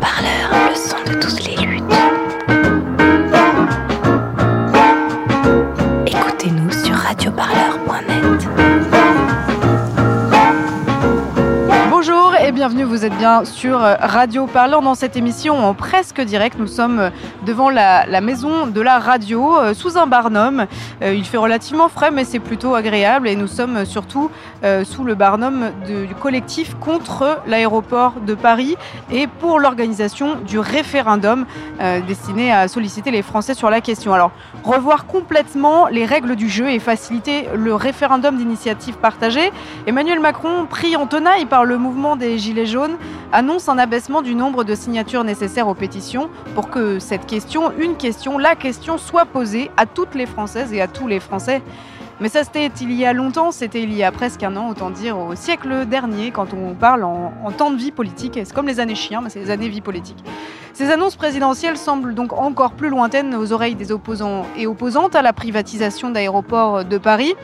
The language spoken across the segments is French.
Radio vous êtes bien sur Radio Parleur dans cette émission en presque direct. Nous sommes devant la, maison de la radio euh, sous un barnum. Euh, il fait relativement frais mais c'est plutôt agréable et nous sommes surtout euh, sous le barnum du collectif contre l'aéroport de Paris et pour l'organisation du référendum euh, destiné à solliciter les Français sur la question. Alors revoir complètement les règles du jeu et faciliter le référendum d'initiative partagée Emmanuel Macron, pris en tenaille par le mouvement des Gilets jaunes, annonce un abaissement du nombre de signatures nécessaires aux pétitions pour que cette question, une question, la question soit posée à toutes les Françaises et à tous les Français. Mais ça, c'était il y a longtemps, c'était il y a presque un an, autant dire au siècle dernier, quand on parle en, temps de vie politique. C'est comme les années chiens, mais c'est les années vie politique. Ces annonces présidentielles semblent donc encore plus lointaines aux oreilles des opposants et opposantes à la privatisation d'aéroports de Paris.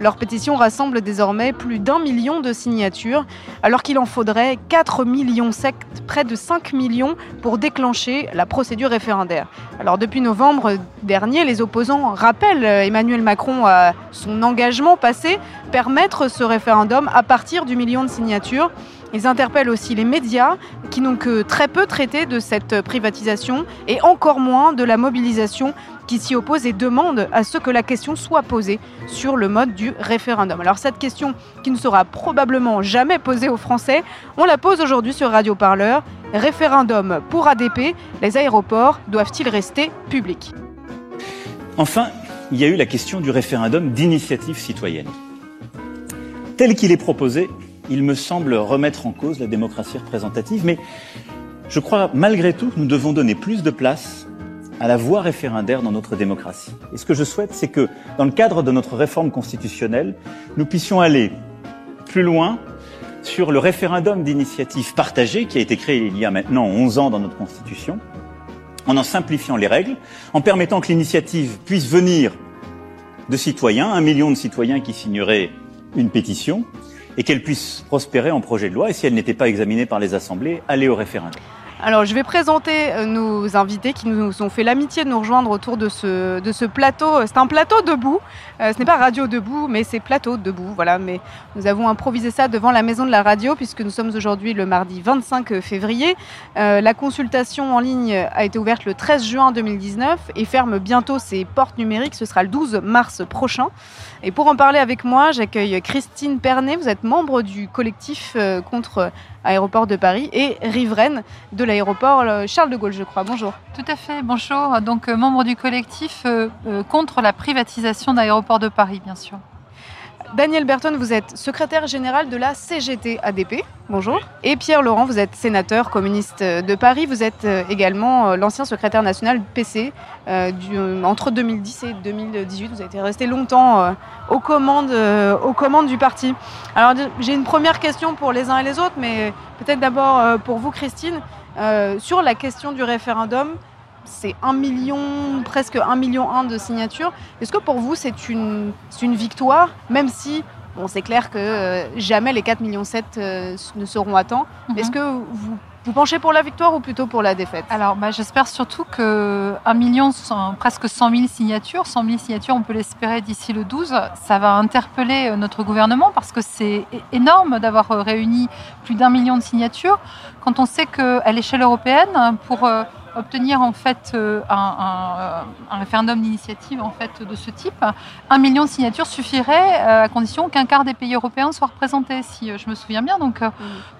Leur pétition rassemble désormais plus d'un million de signatures, alors qu'il en faudrait 4 millions, près de 5 millions pour déclencher la procédure référendaire. Alors depuis novembre dernier, les opposants rappellent Emmanuel Macron à son engagement passé, permettre ce référendum à partir du million de signatures. Ils interpellent aussi les médias qui n'ont que très peu traité de cette privatisation et encore moins de la mobilisation qui s'y oppose et demande à ce que la question soit posée sur le mode du référendum. Alors cette question qui ne sera probablement jamais posée aux Français, on la pose aujourd'hui sur Radio Parleur. Référendum pour ADP, les aéroports doivent-ils rester publics? Enfin, il y a eu la question du référendum d'initiative citoyenne. Tel qu'il est proposé, il me semble remettre en cause la démocratie représentative, mais je crois malgré tout que nous devons donner plus de place à la voie référendaire dans notre démocratie. Et ce que je souhaite, c'est que dans le cadre de notre réforme constitutionnelle, nous puissions aller plus loin sur le référendum d'initiative partagée qui a été créé il y a maintenant 11 ans dans notre Constitution, en en simplifiant les règles, en permettant que l'initiative puisse venir de citoyens, un million de citoyens qui signeraient une pétition, et qu'elle puisse prospérer en projet de loi, et si elle n'était pas examinée par les assemblées, aller au référendum. Alors, je vais présenter euh, nos invités qui nous ont fait l'amitié de nous rejoindre autour de ce, plateau. C'est un plateau debout. Euh, ce n'est pas radio debout, mais c'est plateau debout. Voilà. Mais nous avons improvisé ça devant la maison de la radio puisque nous sommes aujourd'hui le mardi 25 février. Euh, la consultation en ligne a été ouverte le 13 juin 2019 et ferme bientôt ses portes numériques. Ce sera le 12 mars prochain. Et pour en parler avec moi, j'accueille Christine Pernet. Vous êtes membre du collectif euh, contre Aéroport de Paris et riveraine de l'aéroport euh, Charles de Gaulle, je crois. Bonjour. Tout à fait, bonjour. Donc, euh, membre du collectif euh, euh, contre la privatisation d'aéroports de Paris, bien sûr. Daniel Berton, vous êtes secrétaire général de la CGT ADP. Bonjour. Et Pierre Laurent, vous êtes sénateur communiste de Paris. Vous êtes euh, également euh, l'ancien secrétaire national PC euh, du- entre 2010 et 2018. Vous avez été resté longtemps euh, aux, commandes, euh, aux commandes du parti. Alors j'ai une première question pour les uns et les autres, mais peut-être d'abord pour vous, Christine. Sur la question du référendum, c'est un million, presque un million un de signatures. Est-ce que pour vous c'est une, victoire, même si bon, c'est clair que euh, jamais les 4 millions 7 euh, ne seront à temps. Mhm. Est-ce que vous, vous penchez pour la victoire ou plutôt pour la défaite? Alors, bah, j'espère surtout que 1 million, presque 100 000 signatures, 100 000 signatures, on peut l'espérer d'ici le 12, ça va interpeller euh, notre gouvernement parce que c'est énorme d'avoir euh, réuni plus d'un million de signatures. Quand on sait qu'à l'échelle européenne, pour euh, obtenir en fait euh, un, un, euh, un référendum d'initiative en fait de ce type, un million de signatures suffirait euh, à condition qu'un quart des pays européens soient représentés, si je me souviens bien. Donc,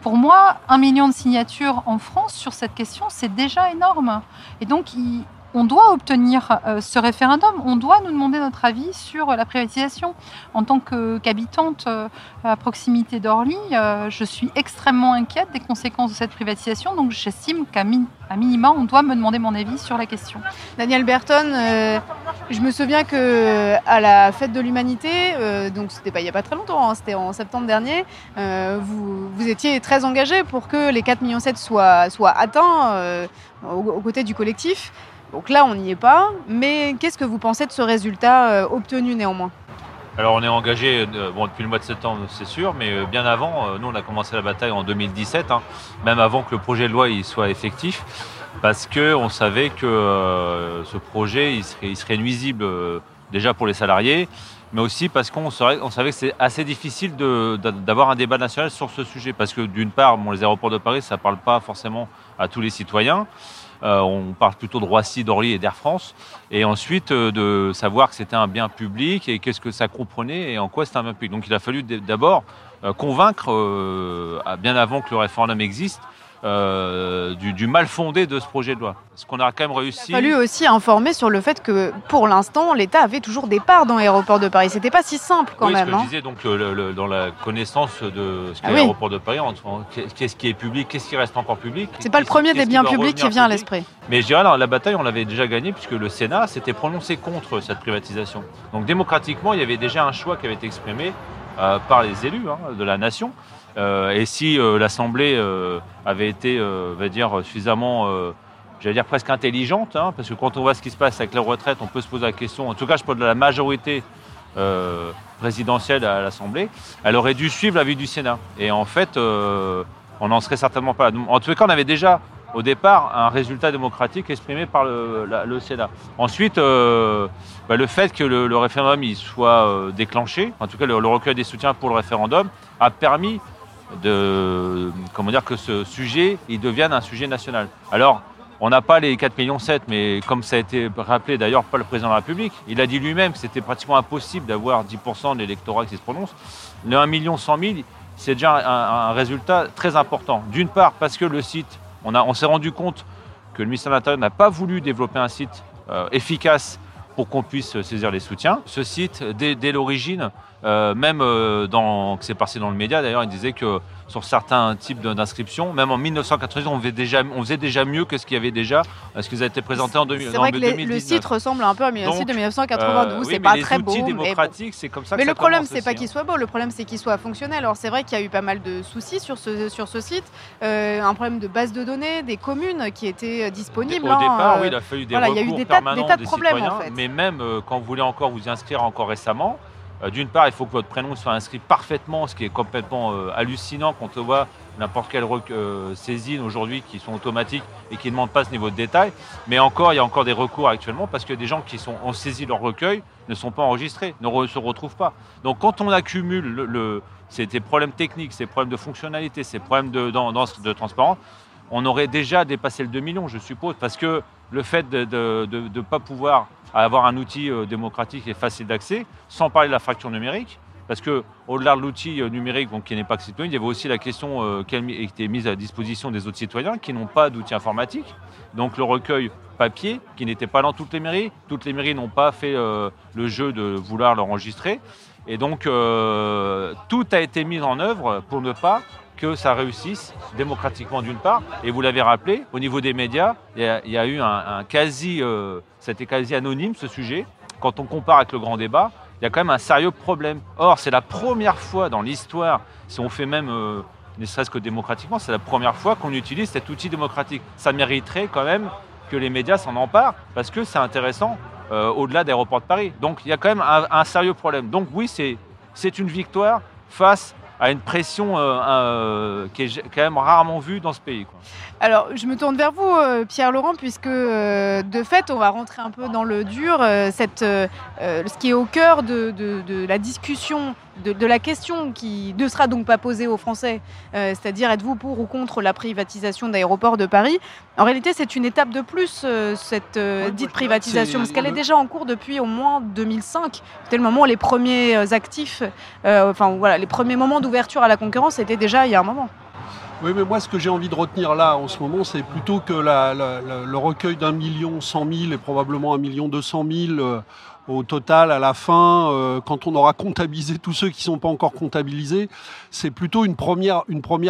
pour moi, un million de signatures en France sur cette question, c'est déjà énorme. Et donc, il- on doit obtenir euh, ce référendum, on doit nous demander notre avis sur la privatisation. En tant qu'habitante euh, à proximité d'Orly, euh, je suis extrêmement inquiète des conséquences de cette privatisation, donc j'estime qu'à minima, on doit me demander mon avis sur la question. Daniel Berton, euh, je me souviens que à la fête de l'humanité, euh, donc c'était pas il y a pas très longtemps, hein, c'était en septembre dernier, euh, vous, vous étiez très engagé pour que les 4 millions 7 soient, soient atteints euh, aux côtés du collectif. Donc là, on n'y est pas. Mais qu'est-ce que vous pensez de ce résultat euh, obtenu néanmoins? Alors on est engagé euh, depuis le mois de septembre, c'est sûr, mais euh, bien avant, nous on a commencé la bataille en 2017, hein, même avant que le projet de loi soit effectif, parce qu'on savait que ce projet il serait, nuisible déjà pour les salariés, mais aussi parce qu'on savait, on savait que c'est assez difficile d'avoir un débat national sur ce sujet, parce que d'une part, les aéroports de Paris, ça ne parle pas forcément à tous les citoyens. Euh, on parle plutôt de Roissy, d'Orly et d'Air France. Et ensuite, euh, de savoir que c'était un bien public et qu'est-ce que ça comprenait et en quoi c'était un bien public. Donc il a fallu d'abord euh, convaincre, bien avant que le référendum existe, euh, du, mal fondé de ce projet de loi. Ce qu'on a quand même réussi. Il a fallu aussi informer sur le fait que, pour l'instant, l'État avait toujours des parts dans l'aéroport de Paris. C'était pas si simple quand oui, même. Ce que je hein. disais donc dans la connaissance de ce qu'est ah l'aéroport de Paris, qu'est-ce qui est public, qu'est-ce qui reste encore public? C'est pas le premier des biens publics qui vient à l'esprit. Mais je dirais la bataille, on l'avait déjà gagnée puisque le Sénat s'était prononcé contre cette privatisation. Donc démocratiquement, il y avait déjà un choix qui avait été exprimé euh, par les élus hein, de la nation. Euh, et si euh, l'Assemblée euh, avait été, va dire, suffisamment j'allais dire presque intelligente, hein, parce que quand on voit ce qui se passe avec la retraite, on peut se poser la question, en tout cas je parle de la majorité présidentielle à l'Assemblée, elle aurait dû suivre l'avis du Sénat. Et en fait, on n'en serait certainement pas là. En tout cas, on avait déjà au départ un résultat démocratique exprimé par le, Sénat. Ensuite, bah, le fait que le, référendum il soit déclenché, en tout cas le recueil des soutiens pour le référendum, a permis de comment dire que ce sujet il devienne un sujet national. Alors on n'a pas les 4 millions 7, mais comme ça a été rappelé d'ailleurs par le président de la République, il a dit lui-même que c'était pratiquement impossible d'avoir 10% de l'électorat qui se prononce. Le 1 million 100 000, c'est déjà un, résultat très important. D'une part parce que le site, on, on s'est rendu compte que le ministère de l'Intérieur n'a pas voulu développer un site euh, efficace pour qu'on puisse saisir les soutiens. Ce site, dès, l'origine, euh, même euh, dans, c'est passé dans le média d'ailleurs, il disait que sur certains types d'inscriptions. Même en 1990, on faisait déjà, on faisait déjà mieux que ce qu'il y avait déjà, ce qui a été présenté en 2000, C'est vrai que le site ressemble un peu à un site de 1992. Euh, c'est pas très beau. c'est comme ça. Mais le problème, c'est pas qu'il hein. soit beau. Le problème, c'est qu'il soit fonctionnel. Alors c'est vrai qu'il y a eu pas mal de soucis sur ce sur ce site. Euh, un problème de base de données, des communes qui étaient euh, disponibles. Au hein, départ, oui, il a fallu des voilà, il y a eu des tas, des tas de problèmes en fait. Mais même quand vous voulez encore vous inscrire encore récemment. D'une part, il faut que votre prénom soit inscrit parfaitement, ce qui est complètement hallucinant quand on voit n'importe quelle euh, saisine aujourd'hui qui sont automatiques et qui ne demandent pas ce niveau de détail. Mais encore, il y a encore des recours actuellement parce que des gens qui sont, ont saisi leur recueil ne sont pas enregistrés, ne se retrouvent pas. Donc quand on accumule le, ces problèmes techniques, ces problèmes de fonctionnalité, ces problèmes de, de transparence, on aurait déjà dépassé le 2 millions, je suppose, parce que le fait de ne pas pouvoir avoir un outil euh, démocratique et facile d'accès, sans parler de la fracture numérique, parce que au-delà de l'outil euh, numérique qui n'est pas citoyen, il y avait aussi la question euh, qui était mise à disposition des autres citoyens qui n'ont pas d'outil informatique. Donc le recueil papier qui n'était pas dans toutes les mairies. Toutes les mairies n'ont pas fait euh, le jeu de vouloir l'enregistrer. Et donc tout a été mis en œuvre pour ne pas que ça réussisse démocratiquement d'une part. Et vous l'avez rappelé, au niveau des médias, il y a, eu un, un quasi, c'était quasi anonyme ce sujet. Quand on compare avec le grand débat, il y a quand même un sérieux problème. Or, c'est la première fois dans l'histoire, si on fait même, euh, ne serait-ce que démocratiquement, c'est la première fois qu'on utilise cet outil démocratique. Ça mériterait quand même que les médias s'en emparent, parce que c'est intéressant euh, au-delà d'aéroports de Paris. Donc il y a quand même un, sérieux problème. Donc oui, c'est une victoire face à une pression euh, qui est quand même rarement vue dans ce pays. Alors, je me tourne vers vous, euh, Pierre-Laurent, puisque de fait, on va rentrer un peu dans le dur. ce qui est au cœur de, de la discussion de, la question qui ne sera donc pas posée aux Français, euh, c'est-à-dire êtes-vous pour ou contre la privatisation d'aéroports de Paris? En réalité, c'est une étape de plus, euh, cette euh, dite privatisation, parce qu'elle est déjà en cours depuis au moins 2005. C'était le moment où les premiers actifs, enfin voilà, les premiers moments d'ouverture à la concurrence étaient déjà il y a un moment. Oui, mais moi, ce que j'ai envie de retenir là, en ce moment, c'est plutôt que le recueil d'un million cent mille et probablement un million deux cent mille au total, à la fin, euh, quand on aura comptabilisé tous ceux qui ne sont pas encore comptabilisés, c'est plutôt une première,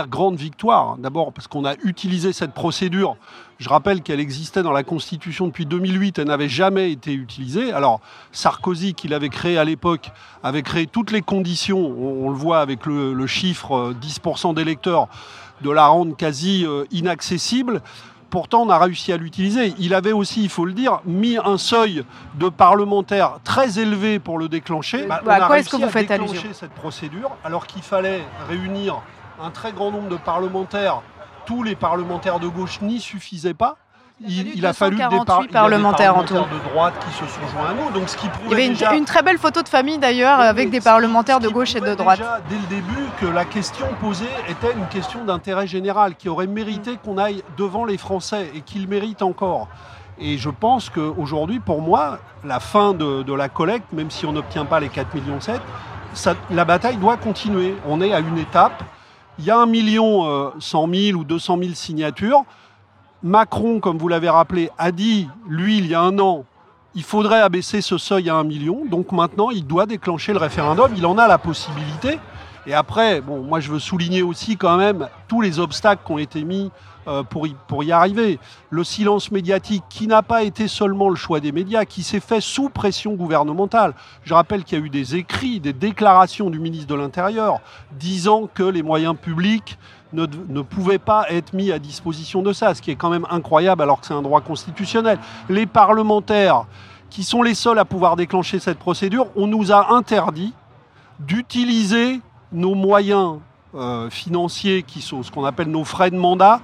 grande victoire. D'abord parce qu'on a utilisé cette procédure. Je rappelle qu'elle existait dans la Constitution depuis 2008, elle n'avait jamais été utilisée. Alors Sarkozy, qui l'avait créée à l'époque, avait créé toutes les conditions, on, le voit avec le, chiffre 10% euh, d'électeurs, de la rendre quasi euh, inaccessible. Pourtant, on a réussi à l'utiliser. Il avait aussi, il faut le dire, mis un seuil de parlementaires très élevé pour le déclencher. Bah, on a quoi est-ce que vous faites allusion cette procédure alors qu'il fallait réunir un très grand nombre de parlementaires. Tous les parlementaires de gauche n'y suffisaient pas. Il, il a fallu des, 248 par- il y a des parlementaires en tout. de droite qui se sont joints à nous. Donc ce qui Il y avait une, déjà- une très belle photo de famille d'ailleurs oui, avec des parlementaires de gauche et de droite. déjà dès le début que la question posée était une question d'intérêt général qui aurait mérité qu'on aille devant les Français et qu'il mérite encore. Et je pense qu'aujourd'hui, pour moi, la fin de, de la collecte, même si on n'obtient pas les 4,7 millions, la bataille doit continuer. On est à une étape. Il y a 1 million euh, 100 000 ou 200 000 signatures. Macron, comme vous l'avez rappelé, a dit, lui, il y a un an, il faudrait abaisser ce seuil à 1 million. Donc maintenant, il doit déclencher le référendum. Il en a la possibilité. Et après, bon, moi, je veux souligner aussi quand même tous les obstacles qui ont été mis euh, pour y arriver. Le silence médiatique, qui n'a pas été seulement le choix des médias, qui s'est fait sous pression gouvernementale. Je rappelle qu'il y a eu des écrits, des déclarations du ministre de l'Intérieur disant que les moyens publics ne, ne pouvaient pas être mis à disposition de ça, ce qui est quand même incroyable alors que c'est un droit constitutionnel. Les parlementaires, qui sont les seuls à pouvoir déclencher cette procédure, on nous a interdit d'utiliser nos moyens euh, financiers, qui sont ce qu'on appelle nos frais de mandat,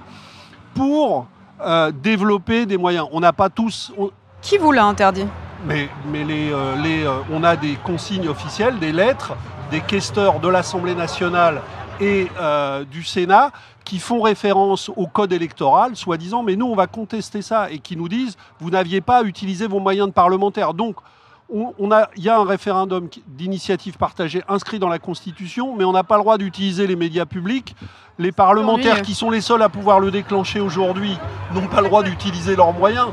pour euh, développer des moyens. On n'a pas tous, on- Qui vous l'a interdit? Mais, mais les, euh, les, on a des consignes officielles, des lettres, des questeurs de l'Assemblée nationale et euh, du Sénat qui font référence au code électoral, soi-disant, mais nous, on va contester ça, et qui nous disent, vous n'aviez pas à utiliser vos moyens de parlementaire. Donc, on, on a, il y a un référendum d'initiative partagée inscrit dans la Constitution, mais on n'a pas le droit d'utiliser les médias publics. Les parlementaires qui sont les seuls à pouvoir le déclencher aujourd'hui n'ont pas le droit d'utiliser leurs moyens.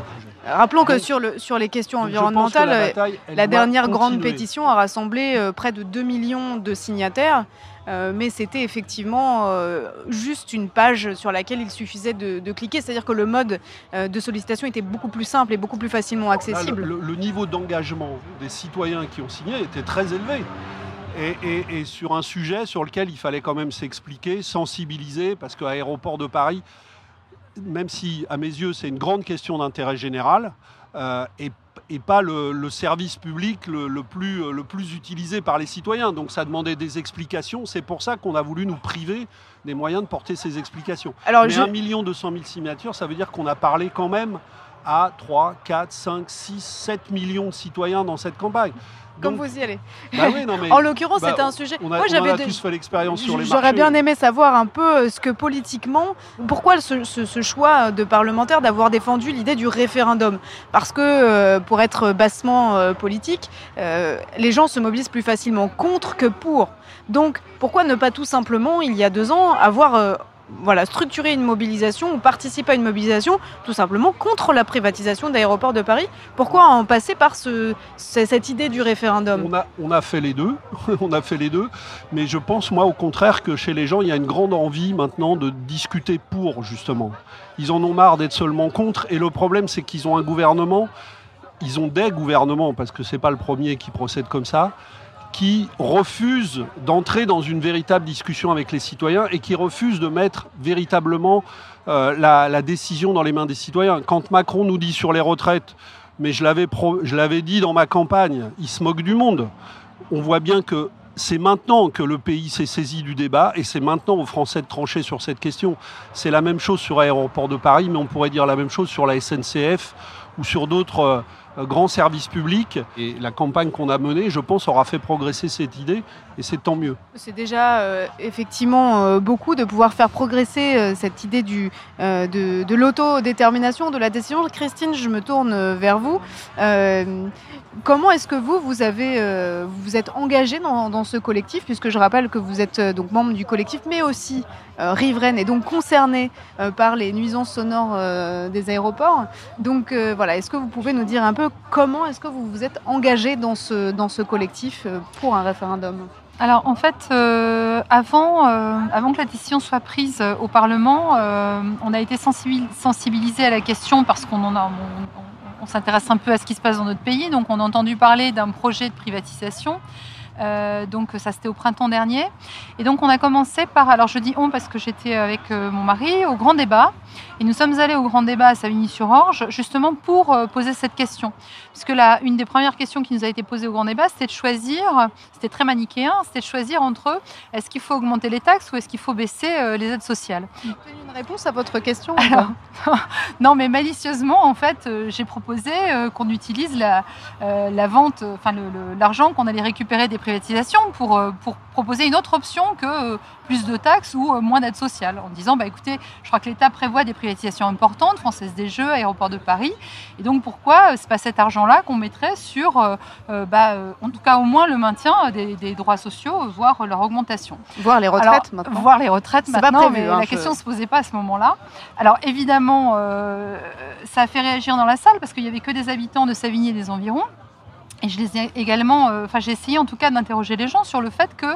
Rappelons que sur, le, sur les questions que environnementales, la bataille, la dernière grande pétition a rassemblé euh, près de 2 millions de signataires, euh, mais c'était effectivement euh, juste une page sur laquelle il suffisait de, de cliquer, c'est-à-dire que le mode euh, de sollicitation était beaucoup plus simple et beaucoup plus facilement accessible. le, le- le niveau d'engagement des citoyens qui ont signé était très élevé. Et, et- et sur un sujet sur lequel il fallait quand même s'expliquer, sensibiliser, parce qu'à l'aéroport de Paris, même si à mes yeux c'est une grande question d'intérêt général, et, et pas le, le service public le, le plus, le plus utilisé par les citoyens. Donc ça demandait des explications. C'est pour ça qu'on a voulu nous priver des moyens de porter ces explications. Alors, Mais je- 1 million 200 000 signatures, ça veut dire qu'on a parlé quand même à 3, 4, 5, 6, 7 millions de citoyens dans cette campagne. comme vous y allez. bah oui, non, mais En l'occurrence, bah, c'était un sujet. on, a, Moi, j'avais a des- tous fait l'expérience sur les marchés. J'aurais bien aimé savoir un peu euh, ce que politiquement, pourquoi ce, ce- ce choix de parlementaires d'avoir défendu l'idée du référendum. Parce que, euh, pour être bassement euh, politique, euh, les gens se mobilisent plus facilement contre que pour. Donc, pourquoi ne pas tout simplement, il y a deux ans, avoir voilà, structuré une mobilisation ou participer à une mobilisation tout simplement contre la privatisation d'aéroports de Paris. Pourquoi en passer par ce, ce- cette idée du référendum? On a, on a fait les deux, on a fait les deux, mais je pense moi au contraire que chez les gens il y a une grande envie maintenant de discuter pour justement. Ils en ont marre d'être seulement contre et le problème c'est qu'ils ont un gouvernement, ils ont des gouvernements parce que c'est pas le premier qui procède comme ça, qui refusent d'entrer dans une véritable discussion avec les citoyens et qui refusent de mettre véritablement euh, la, décision dans les mains des citoyens. Quand Macron nous dit sur les retraites, mais je l'avais dit dans ma campagne, il se moque du monde. On voit bien que c'est maintenant que le pays s'est saisi du débat et c'est maintenant aux Français de trancher sur cette question. C'est la même chose sur Aéroport de Paris, mais on pourrait dire la même chose sur la SNCF ou sur d'autres euh, euh, grands services publics. Et la campagne qu'on a menée, je pense, aura fait progresser cette idée et c'est tant mieux. C'est déjà euh, effectivement euh, beaucoup de pouvoir faire progresser cette idée de, l'autodétermination, de la décision. Christine, je me tourne vers vous. Comment est-ce que vous, vous avez, vous êtes engagé dans, ce collectif, puisque je rappelle que vous êtes donc membre du collectif, mais aussi riveraine et donc concernée par les nuisances sonores des aéroports. Donc voilà, est-ce que vous pouvez nous dire un peu comment est-ce que vous vous êtes engagé dans ce, dans ce collectif euh, pour un référendum? Alors en fait, euh, avant, euh, avant que la décision soit prise au Parlement, on a été sensibil- sensibilisé à la question parce qu'on on s'intéresse un peu à ce qui se passe dans notre pays. Donc on a entendu parler d'un projet de privatisation. Euh, donc ça c'était au printemps dernier. Et donc on a commencé par, alors je dis on parce que j'étais avec euh, mon mari au grand débat. Et nous sommes allés au grand débat à Savigny-sur-Orge justement pour euh, poser cette question. Puisque là, une des premières questions qui nous a été posée au grand débat, c'était de choisir, c'était très manichéen, c'était de choisir entre est-ce qu'il faut augmenter les taxes ou est-ce qu'il faut baisser les aides sociales? Une réponse à votre question alors, Non, mais malicieusement, en fait, j'ai proposé qu'on utilise la, la vente, enfin l'argent qu'on allait récupérer des privatisation pour, euh, pour proposer une autre option que euh, plus de taxes ou euh, moins d'aide sociale, en disant bah, écoutez, je crois que l'État prévoit des privatisations importantes, Française des Jeux, Aéroport de Paris, et donc pourquoi c'est pas cet argent-là qu'on mettrait sur, bah, en tout cas au moins le maintien des, droits sociaux, voire leur augmentation. Voir les retraites maintenant. Voir les retraites maintenant, pas prévu, mais hein, la question ne se posait pas à ce moment-là. Alors évidemment, ça a fait réagir dans la salle parce qu'il n'y avait que des habitants de Savigny et des environs. Et je les ai également, euh, enfin j'ai essayé en tout cas d'interroger les gens sur le fait que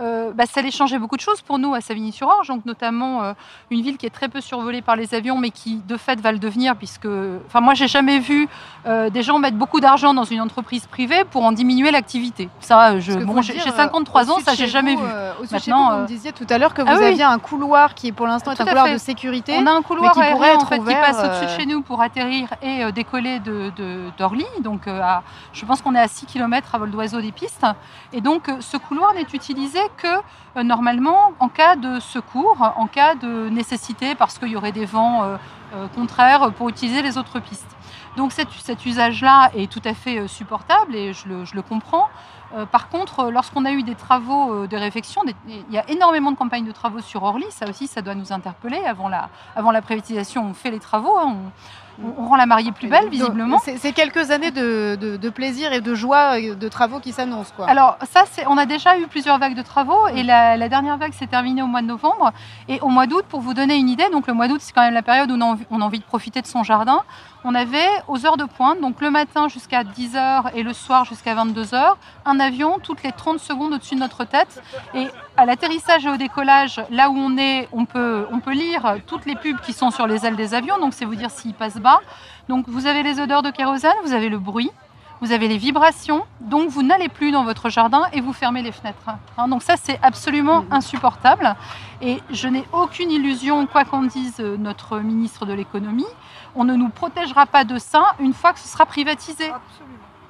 euh, bah, ça allait changer beaucoup de choses pour nous à Savigny-sur-Orge, donc notamment euh, une ville qui est très peu survolée par les avions, mais qui de fait va le devenir, puisque, enfin moi j'ai jamais vu euh, des gens mettre beaucoup d'argent dans une entreprise privée pour en diminuer l'activité. Ça, je, bon, j'ai 53 ans, ça j'ai jamais vu. Maintenant, vous me disiez tout à l'heure que ah vous aviez un couloir qui pour l'instant est un couloir de sécurité. On a un couloir qui pourrait être qui passe au-dessus de chez nous pour atterrir et décoller de d'Orly, donc à, je pense qu'on est à 6 km à vol d'oiseau des pistes, et donc ce couloir n'est utilisé que euh, normalement, en cas de secours, en cas de nécessité, parce qu'il y aurait des vents euh, euh, contraires pour utiliser les autres pistes. Donc cet, usage-là est tout à fait supportable et je le, comprends. par contre, lorsqu'on a eu des travaux de réfection, il y a énormément de campagnes de travaux sur Orly, ça aussi, ça doit nous interpeller. Avant la, avant la privatisation, on fait les travaux, hein, rend la mariée plus belle, visiblement. C'est quelques années de, plaisir et de joie, de travaux qui s'annoncent. Alors, ça, on a déjà eu plusieurs vagues de travaux et la, dernière vague s'est terminée au mois de novembre. Et au mois d'août, pour vous donner une idée, donc le mois d'août, c'est quand même la période où on a, envie, de profiter de son jardin. On avait aux heures de pointe, donc le matin jusqu'à 10h et le soir jusqu'à 22h, un avion toutes les 30 secondes au-dessus de notre tête. Et à l'atterrissage et au décollage, là où on est, on peut, on peut lire toutes les pubs qui sont sur les ailes des avions, donc c'est vous dire s'ils passent bas. Donc vous avez les odeurs de kérosène, vous avez le bruit, vous avez les vibrations, donc vous n'allez plus dans votre jardin et vous fermez les fenêtres. Hein, donc ça, c'est absolument mmh. insupportable. Et je n'ai aucune illusion, quoi qu'en dise notre ministre de l'économie, on ne nous protégera pas de ça une fois que ce sera privatisé.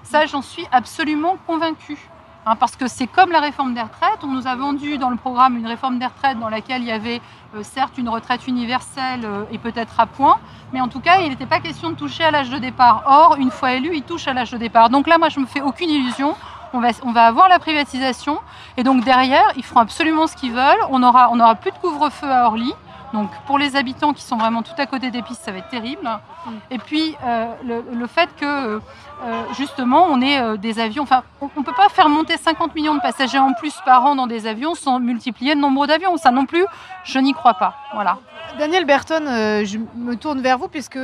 Ça, j'en suis absolument convaincue. Hein, parce que c'est comme la réforme des retraites. On nous a vendu dans le programme une réforme des retraites dans laquelle il y avait euh, certes une retraite universelle euh, et peut-être à point, mais en tout cas, il n'était pas question de toucher à l'âge de départ. Or, une fois élu, il touche à l'âge de départ. Donc là, moi, je me fais aucune illusion. On va, on va avoir la privatisation et donc derrière, ils feront absolument ce qu'ils veulent. On aura, on aura plus de couvre-feu à Orly. Donc pour les habitants qui sont vraiment tout à côté des pistes, ça va être terrible. Mm. Et puis euh, le, fait que euh, justement on ait euh, des avions, enfin on ne peut pas faire monter 50 millions de passagers en plus par an dans des avions sans multiplier le nombre d'avions. Ça non plus, je n'y crois pas. Voilà. Daniel Berton, je me tourne vers vous puisque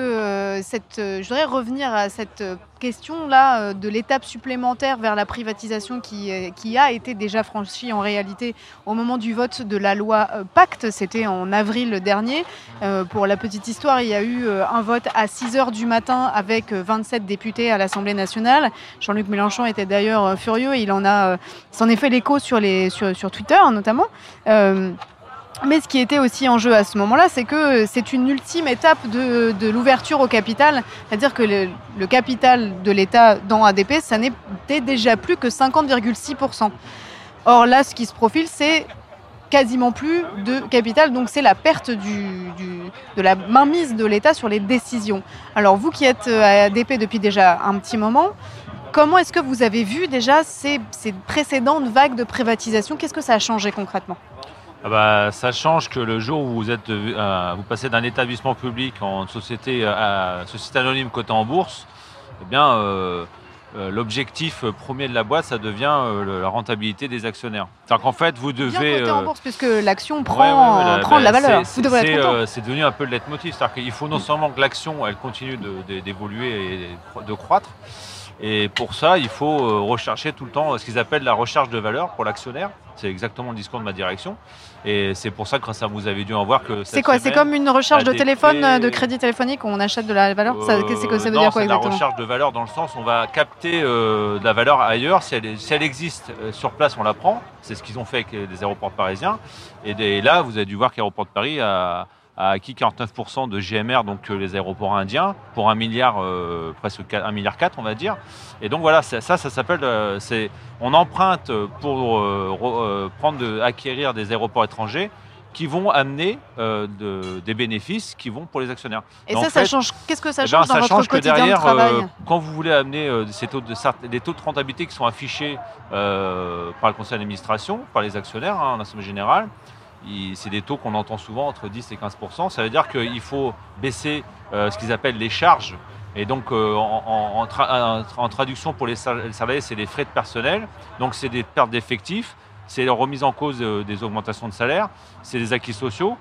cette, je voudrais revenir à cette question-là euh, de l'étape supplémentaire vers la privatisation qui, euh, a été déjà franchie en réalité au moment du vote de la loi euh, Pacte, c'était en avril dernier. pour la petite histoire, il y a eu un vote à 6 heures du matin avec 27 députés à l'Assemblée nationale. Jean-Luc Mélenchon était d'ailleurs furieux, il en a, s'en est fait l'écho sur, les, sur, sur Twitter notamment. Mais ce qui était aussi en jeu à ce moment-là, c'est que c'est une ultime étape de, l'ouverture au capital. C'est-à-dire que le, capital de l'État dans ADP, ça n'était déjà plus que 50,6%. Or là, ce qui se profile, c'est quasiment plus de capital, donc c'est la perte de la mainmise de l'État sur les décisions. Alors vous qui êtes à ADP depuis déjà un petit moment, comment est-ce que vous avez vu déjà ces précédentes vagues de privatisation? Qu'est-ce que ça a changé concrètement? Ah bah, ça change que le jour où vous, euh, passez d'un établissement public en société, euh, société anonyme cotée en bourse, eh bien, euh, l'objectif premier de la boîte, ça devient la rentabilité des actionnaires. C'est-à-dire qu'en fait, vous devez. Bien en bourse, puisque l'action prend, prend de la valeur. C'est devenu un peu le leitmotiv. C'est-à-dire qu'il faut non seulement que l'action elle continue d'évoluer et de croître, Et pour ça, il faut euh, rechercher tout le temps ce qu'ils appellent la recherche de valeur pour l'actionnaire. C'est exactement le discours de ma direction. Et c'est pour ça que ça, vous avez dû en voir que. C'est quoi C'est comme une recherche de téléphone, euh, de crédit téléphonique, où on achète de la valeur Euh, C'est que ça veut non, dire quoi c'est de la exactement recherche de valeur dans le sens où on va capter euh, de la valeur ailleurs. Si elle, si elle existe euh, sur place, on la prend. C'est ce qu'ils ont fait avec les, aéroports parisiens. Et, des- là, vous avez dû voir qu'Aéroport de Paris a, a acquis 49% de GMR, donc les aéroports indiens, pour un milliard, euh, presque 1 milliard 4, on va dire. Et donc voilà, ça, ça, ça s'appelle, euh, c'est, on emprunte pour euh, re- prendre, de, acquérir des aéroports étrangers qui vont amener de- des bénéfices qui vont pour les actionnaires. Et ça, ça fait, change. Qu'est-ce que ça eh ben, change dans ça votre change que quotidien derrière, de travail euh, quand vous voulez amener ces taux de, taux de rentabilité qui sont affichés par le conseil d'administration, par les actionnaires hein, en assemblée générale, c'est des taux qu'on entend souvent entre 10 et 15% Ça veut dire qu'il faut baisser euh, ce qu'ils appellent les charges. Et donc, euh, en, en- en tra- en- en traduction pour les sal- les salariés, c'est des frais de personnel. Donc, c'est des pertes d'effectifs, c'est la remise en cause euh, des augmentations de salaire, c'est des acquis sociaux.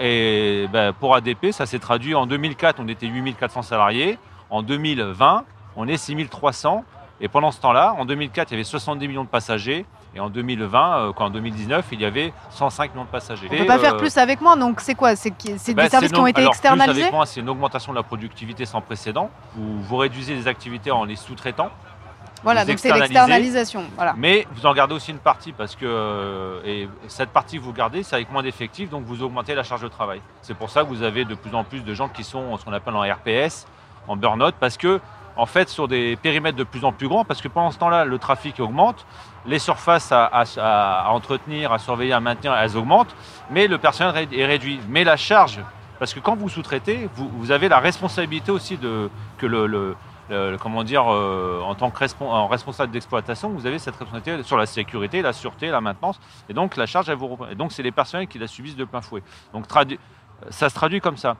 Et, ben, pour ADP, ça s'est traduit en 2004, on était 8400 salariés. En 2020, on est 6300. Et pendant ce temps-là, en 2004, il y avait 70 millions de passagers. Et en 2020, euh, quand en 2019, il y avait 105 millions de passagers. On Et, peut pas faire euh, plus avec moi, donc c'est quoi? C'est bah, des services qui ont été alors, plus externalisés? avec moi, c'est une augmentation de la productivité sans précédent. Vous, vous réduisez les activités en les sous-traitant. Voilà, donc c'est l'externalisation. Voilà. Mais vous en gardez aussi une partie parce que euh, et cette partie que vous gardez, c'est avec moins d'effectifs, donc vous augmentez la charge de travail. C'est pour ça que vous avez de plus en plus de gens qui sont ce qu'on appelle en RPS, en burn-out, parce que en fait sur des périmètres de plus en plus grands, parce que pendant ce temps-là, le trafic augmente, les surfaces à, entretenir, à surveiller, à maintenir, elles augmentent, mais le personnel est réduit. Mais la charge, parce que quand vous sous-traitez, vous, avez la responsabilité aussi de que le, comment dire, euh, en tant que responsable d'exploitation, vous avez cette responsabilité sur la sécurité, la sûreté, la maintenance, et donc la charge, elle vous. Et donc c'est les personnels qui la subissent de plein fouet. Donc ça se traduit comme ça.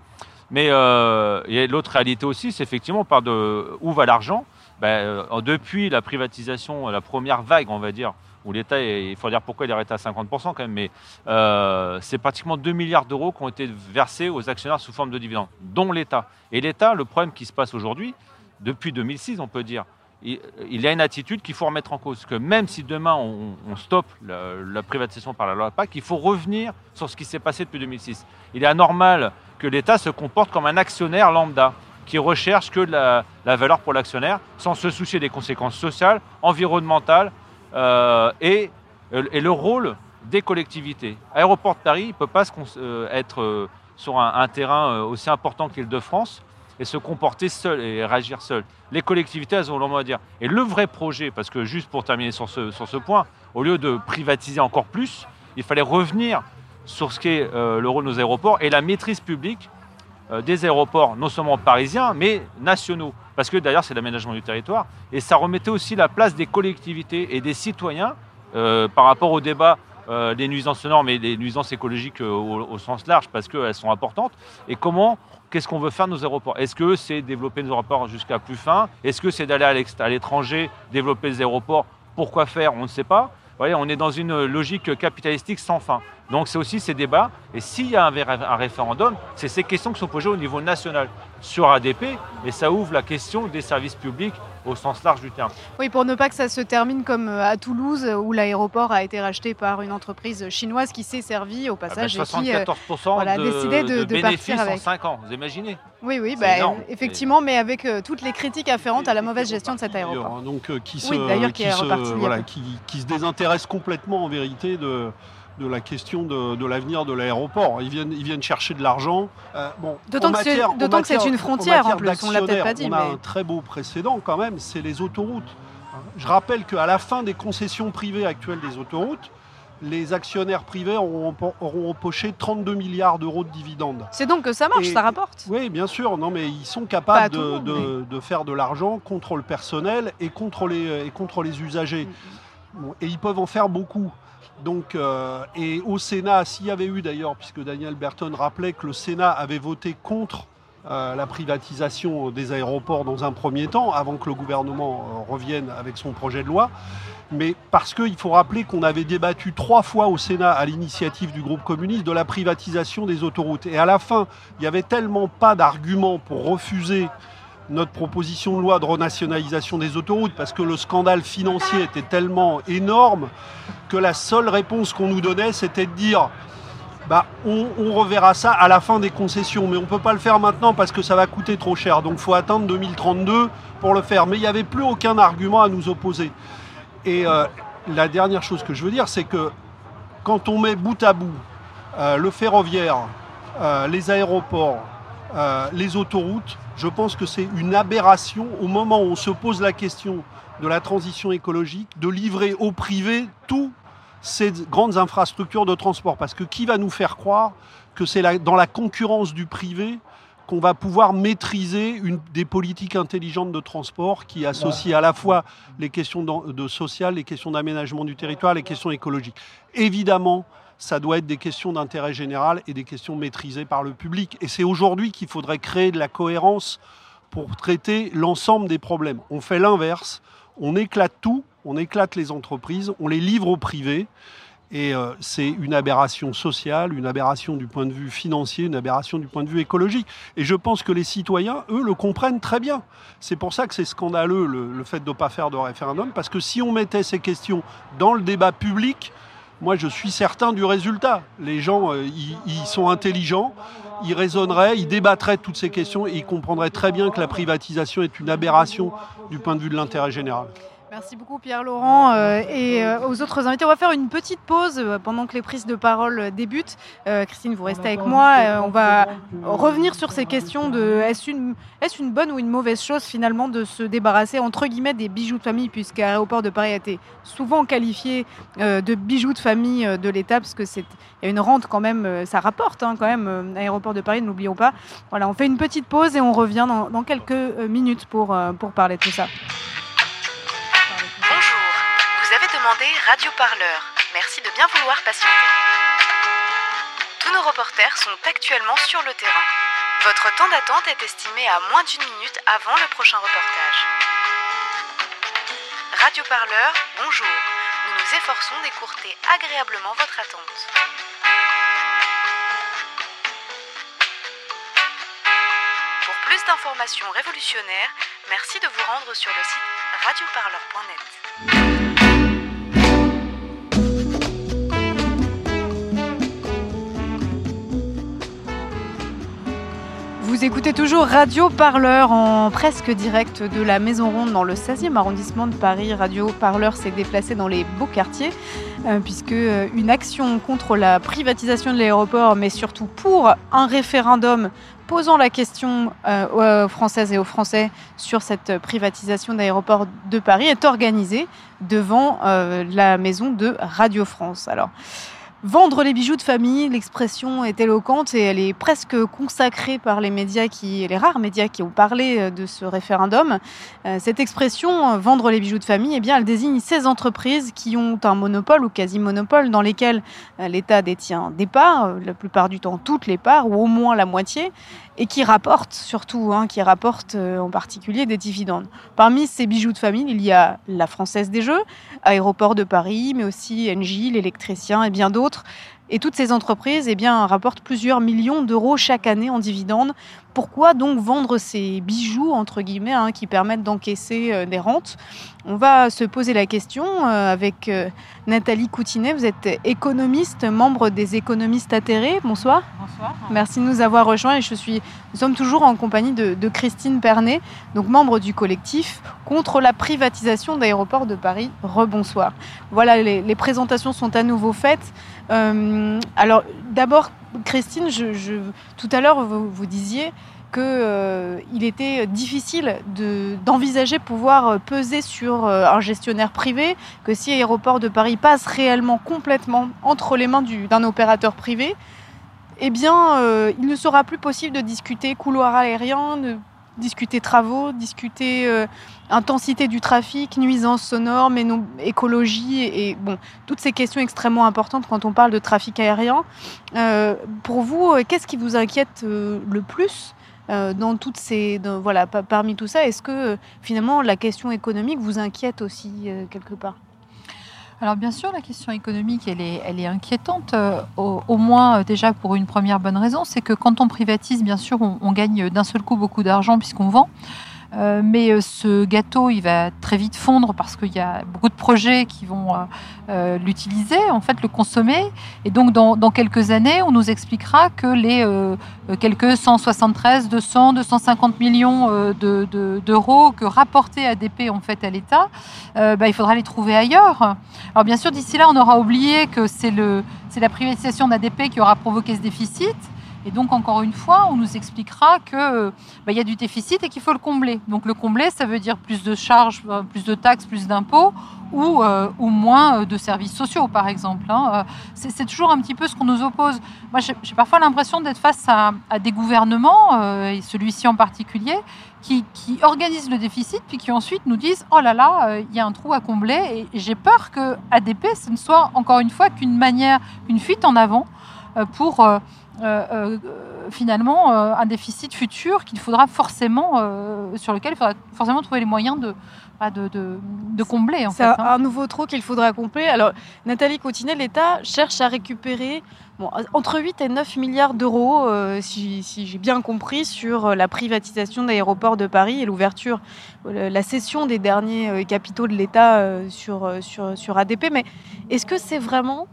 Mais euh, l'autre réalité aussi, c'est effectivement par de où va l'argent. Ben, euh, depuis la privatisation, la première vague, on va dire, où l'État, il faut dire pourquoi il est arrêté à 50% quand même, mais euh, c'est pratiquement 2 milliards d'euros qui ont été versés aux actionnaires sous forme de dividendes, dont l'État. Et l'État, le problème qui se passe aujourd'hui, depuis 2006, on peut dire, il, y a une attitude qu'il faut remettre en cause. Que même si demain on, stoppe la, la privatisation par la loi PAC, il faut revenir sur ce qui s'est passé depuis 2006. Il est anormal que l'État se comporte comme un actionnaire lambda qui recherche que la, la valeur pour l'actionnaire sans se soucier des conséquences sociales, environnementales euh, et, et le rôle des collectivités. Aéroport de Paris ne peut pas euh, être euh, sur un, terrain euh, aussi important que l'Île-de-France et se comporter seul et réagir seul. Les collectivités, elles ont leur mot à dire. Et le vrai projet, parce que juste pour terminer sur ce, point, au lieu de privatiser encore plus, il fallait revenir sur ce qu'est euh, le rôle de nos aéroports et la maîtrise publique euh, des aéroports, non seulement parisiens, mais nationaux. Parce que d'ailleurs, c'est l'aménagement du territoire. Et ça remettait aussi la place des collectivités et des citoyens euh, par rapport au débat euh, des nuisances sonores, mais des nuisances écologiques euh, au, au sens large, parce qu'elles sont importantes. Et comment, qu'est-ce qu'on veut faire de nos aéroports? Est-ce que c'est développer nos aéroports jusqu'à plus fin? Est-ce que c'est d'aller à l'étranger, développer les aéroports? Pourquoi faire? On ne sait pas. Vous voyez, on est dans une logique capitalistique sans fin. Donc c'est aussi ces débats. Et s'il y a un, référendum, c'est ces questions qui sont posées au niveau national sur ADP, et ça ouvre la question des services publics au sens large du terme. Oui, pour ne pas que ça se termine comme euh, à Toulouse, où l'aéroport a été racheté par une entreprise chinoise qui s'est servie au Ah ben, passage et qui, euh, 74% voilà, de, décidé de- de de bénéfices partir en avec. 5 ans, vous imaginez? Oui, oui, bah, effectivement, mais avec euh, toutes les critiques afférentes à la mauvaise gestion de cet aéroport. Hein, donc, euh, qui se, Oui, d'ailleurs, qui est se- voilà, qui, qui se désintéresse complètement en vérité de, de la question de, de l'avenir de l'aéroport. Ils viennent, ils viennent chercher de l'argent. Euh, bon, D'autant en que c'est- matière- en d'autant que c'est matière- une frontière, en matière plus, on l'a peut-être pas dit, On a mais- un très beau précédent quand même, c'est les autoroutes. Je rappelle qu'à la fin des concessions privées actuelles des autoroutes, les actionnaires privés auront, auront empoché 32 milliards d'euros de dividendes. C'est donc que ça marche, Et- ça rapporte. Oui, bien sûr. Non, mais ils sont capables de, monde, de- de faire de l'argent contre le personnel et contre les, et contre les usagers. Bon, et ils peuvent en faire beaucoup. Donc, euh, et au Sénat, s'il y avait eu d'ailleurs, puisque Daniel Burton rappelait que le Sénat avait voté contre euh, la privatisation des aéroports dans un premier temps, avant que le gouvernement euh, revienne avec son projet de loi, mais parce qu'il faut rappeler qu'on avait débattu trois fois au Sénat à l'initiative du groupe communiste de la privatisation des autoroutes. Et à la fin, il n'y avait tellement pas d'arguments pour refuser notre proposition de loi de renationalisation des autoroutes, parce que le scandale financier était tellement énorme que la seule réponse qu'on nous donnait, c'était de dire bah, on, reverra ça à la fin des concessions, mais on ne peut pas le faire maintenant parce que ça va coûter trop cher. Donc il faut attendre 2032 pour le faire. Mais il n'y avait plus aucun argument à nous opposer. Et euh, la dernière chose que je veux dire, c'est que quand on met bout à bout euh, le ferroviaire, euh, les aéroports, les autoroutes, je pense que c'est une aberration au moment où on se pose la question de la transition écologique, de livrer au privé toutes ces grandes infrastructures de transport. Parce que qui va nous faire croire que c'est dans la concurrence du privé qu'on va pouvoir maîtriser des politiques intelligentes de transport qui associent à la fois les questions de, de social, les questions d'aménagement du territoire, les questions écologiques. Évidemment, ça doit être des questions d'intérêt général et des questions maîtrisées par le public. Et c'est aujourd'hui qu'il faudrait créer de la cohérence pour traiter l'ensemble des problèmes. On fait l'inverse, on éclate tout, on éclate les entreprises, on les livre au privé. Et euh, c'est une aberration sociale, une aberration du point de vue financier, une aberration du point de vue écologique. Et je pense que les citoyens, eux, le comprennent très bien. C'est pour ça que c'est scandaleux le, le, fait de ne pas faire de référendum, parce que si on mettait ces questions dans le débat public, moi je suis certain du résultat. Les gens, euh, ils sont intelligents, ils raisonneraient, ils débattraient de toutes ces questions et ils comprendraient très bien que la privatisation est une aberration du point de vue de l'intérêt général. Merci beaucoup Pierre-Laurent euh, et euh, aux autres invités. On va faire une petite pause euh, pendant que les prises de parole débutent. Christine, vous restez avec moi. on va revenir sur ces questions de est-ce une, est une bonne ou une mauvaise chose finalement de se débarrasser entre guillemets des bijoux de famille puisqu'Aéroport de Paris a été souvent qualifié de bijoux de famille de l'État parce que c'est y a une rente quand même, ça rapporte hein, quand même Aéroport de Paris, n'oublions pas. Voilà, on fait une petite pause et on revient dans, dans quelques minutes pour, pour parler de tout ça. Radio Parleur. Merci de bien vouloir patienter. Tous nos reporters sont actuellement sur le terrain. Votre temps d'attente est estimé à moins d'une minute avant le prochain reportage. Radio Parleur, bonjour. Nous nous efforçons d'écourter agréablement votre attente. Pour plus d'informations révolutionnaires, merci de vous rendre sur le site radioparleur.net. Vous écoutez toujours Radio Parleur en presque direct de la Maison Ronde dans le 16e arrondissement de Paris. Radio Parleur s'est déplacé dans les beaux quartiers euh, puisque euh, une action contre la privatisation de l'aéroport, mais surtout pour un référendum posant la question euh, aux Françaises et aux Français sur cette privatisation d'aéroport de Paris est organisée devant la maison de Radio France. Alors, Vendre les bijoux de famille, l'expression est éloquente et elle est presque consacrée par les médias qui, les rares médias qui ont parlé euh, de ce référendum. Euh, cette expression, euh, vendre les bijoux de famille, eh bien, elle désigne ces entreprises qui ont un monopole ou quasi-monopole dans lesquelles l'État détient des parts, la plupart du temps toutes les parts ou au moins la moitié, et qui rapportent surtout, hein, qui rapportent en particulier des dividendes. Parmi ces bijoux de famille, il y a la Française des Jeux, Aéroport de Paris, mais aussi Engie, l'électricien et bien d'autres et toutes ces entreprises eh bien, rapportent plusieurs millions d'euros chaque année en dividendes pourquoi donc vendre ces bijoux, entre guillemets, hein, qui permettent d'encaisser euh, des rentes? On va se poser la question euh, avec euh, Nathalie Coutinet. Vous êtes économiste, membre des économistes atterrés. Bonsoir. Bonsoir. Merci de nous avoir rejoints. Et je suis, nous sommes toujours en compagnie de, Christine Pernet, donc membre du collectif contre la privatisation d'aéroports de Paris. Rebonsoir. Voilà, les, présentations sont à nouveau faites. Alors, d'abord, Christine, je, tout à l'heure, vous, disiez qu'il euh, était difficile d'envisager pouvoir peser sur euh, un gestionnaire privé, que si Aéroport de Paris passe réellement complètement entre les mains d'un opérateur privé, eh bien, euh, il ne sera plus possible de discuter couloir aérien, de discuter travaux, discuter euh, intensité du trafic, nuisances sonores, mais non, écologie et, bon, toutes ces questions extrêmement importantes quand on parle de trafic aérien. Euh, pour vous, euh, qu'est-ce qui vous inquiète le plus dans toutes ces, voilà, parmi tout ça, est-ce que finalement la question économique vous inquiète aussi quelque part? Alors bien sûr, la question économique, elle est, elle est inquiétante, euh, au, moins euh, déjà pour une première bonne raison, c'est que quand on privatise, bien sûr, on, gagne d'un seul coup beaucoup d'argent puisqu'on vend. Euh, mais euh, ce gâteau, il va très vite fondre parce qu'il y a beaucoup de projets qui vont euh, l'utiliser, en fait, le consommer. Et donc, dans, quelques années, on nous expliquera que les quelques 173, 200, 250 millions d'euros que rapportait ADP en fait à l'État, bah, il faudra les trouver ailleurs. Alors, bien sûr, d'ici là, on aura oublié que c'est la privatisation d'ADP qui aura provoqué ce déficit. Et donc, encore une fois, on nous expliquera qu'il bah, y a du déficit et qu'il faut le combler. Donc, le combler, ça veut dire plus de charges, euh, plus de taxes, plus d'impôts ou, euh, moins euh, de services sociaux, par exemple. Hein. C'est toujours un petit peu ce qu'on nous oppose. Moi, j'ai parfois l'impression d'être face à, des gouvernements, et celui-ci en particulier, qui, qui, organisent le déficit, puis qui ensuite nous disent Oh là là, il y a un trou à combler. Et j'ai peur que ADP, ce ne soit encore une fois qu'une manière, une fuite en avant pour euh, euh, finalement euh, un déficit futur qu'il faudra forcément, sur lequel il faudra forcément trouver les moyens de, bah, de, de, combler. C'est hein. un, nouveau trou qu'il faudra combler. Alors, Nathalie Coutinet, l'État cherche à récupérer bon, entre 8 et 9 milliards d'euros, si, si j'ai bien compris, sur la privatisation d'aéroports de Paris et l'ouverture, la cession des derniers capitaux de l'État sur, sur, sur ADP. Mais est-ce que c'est vraiment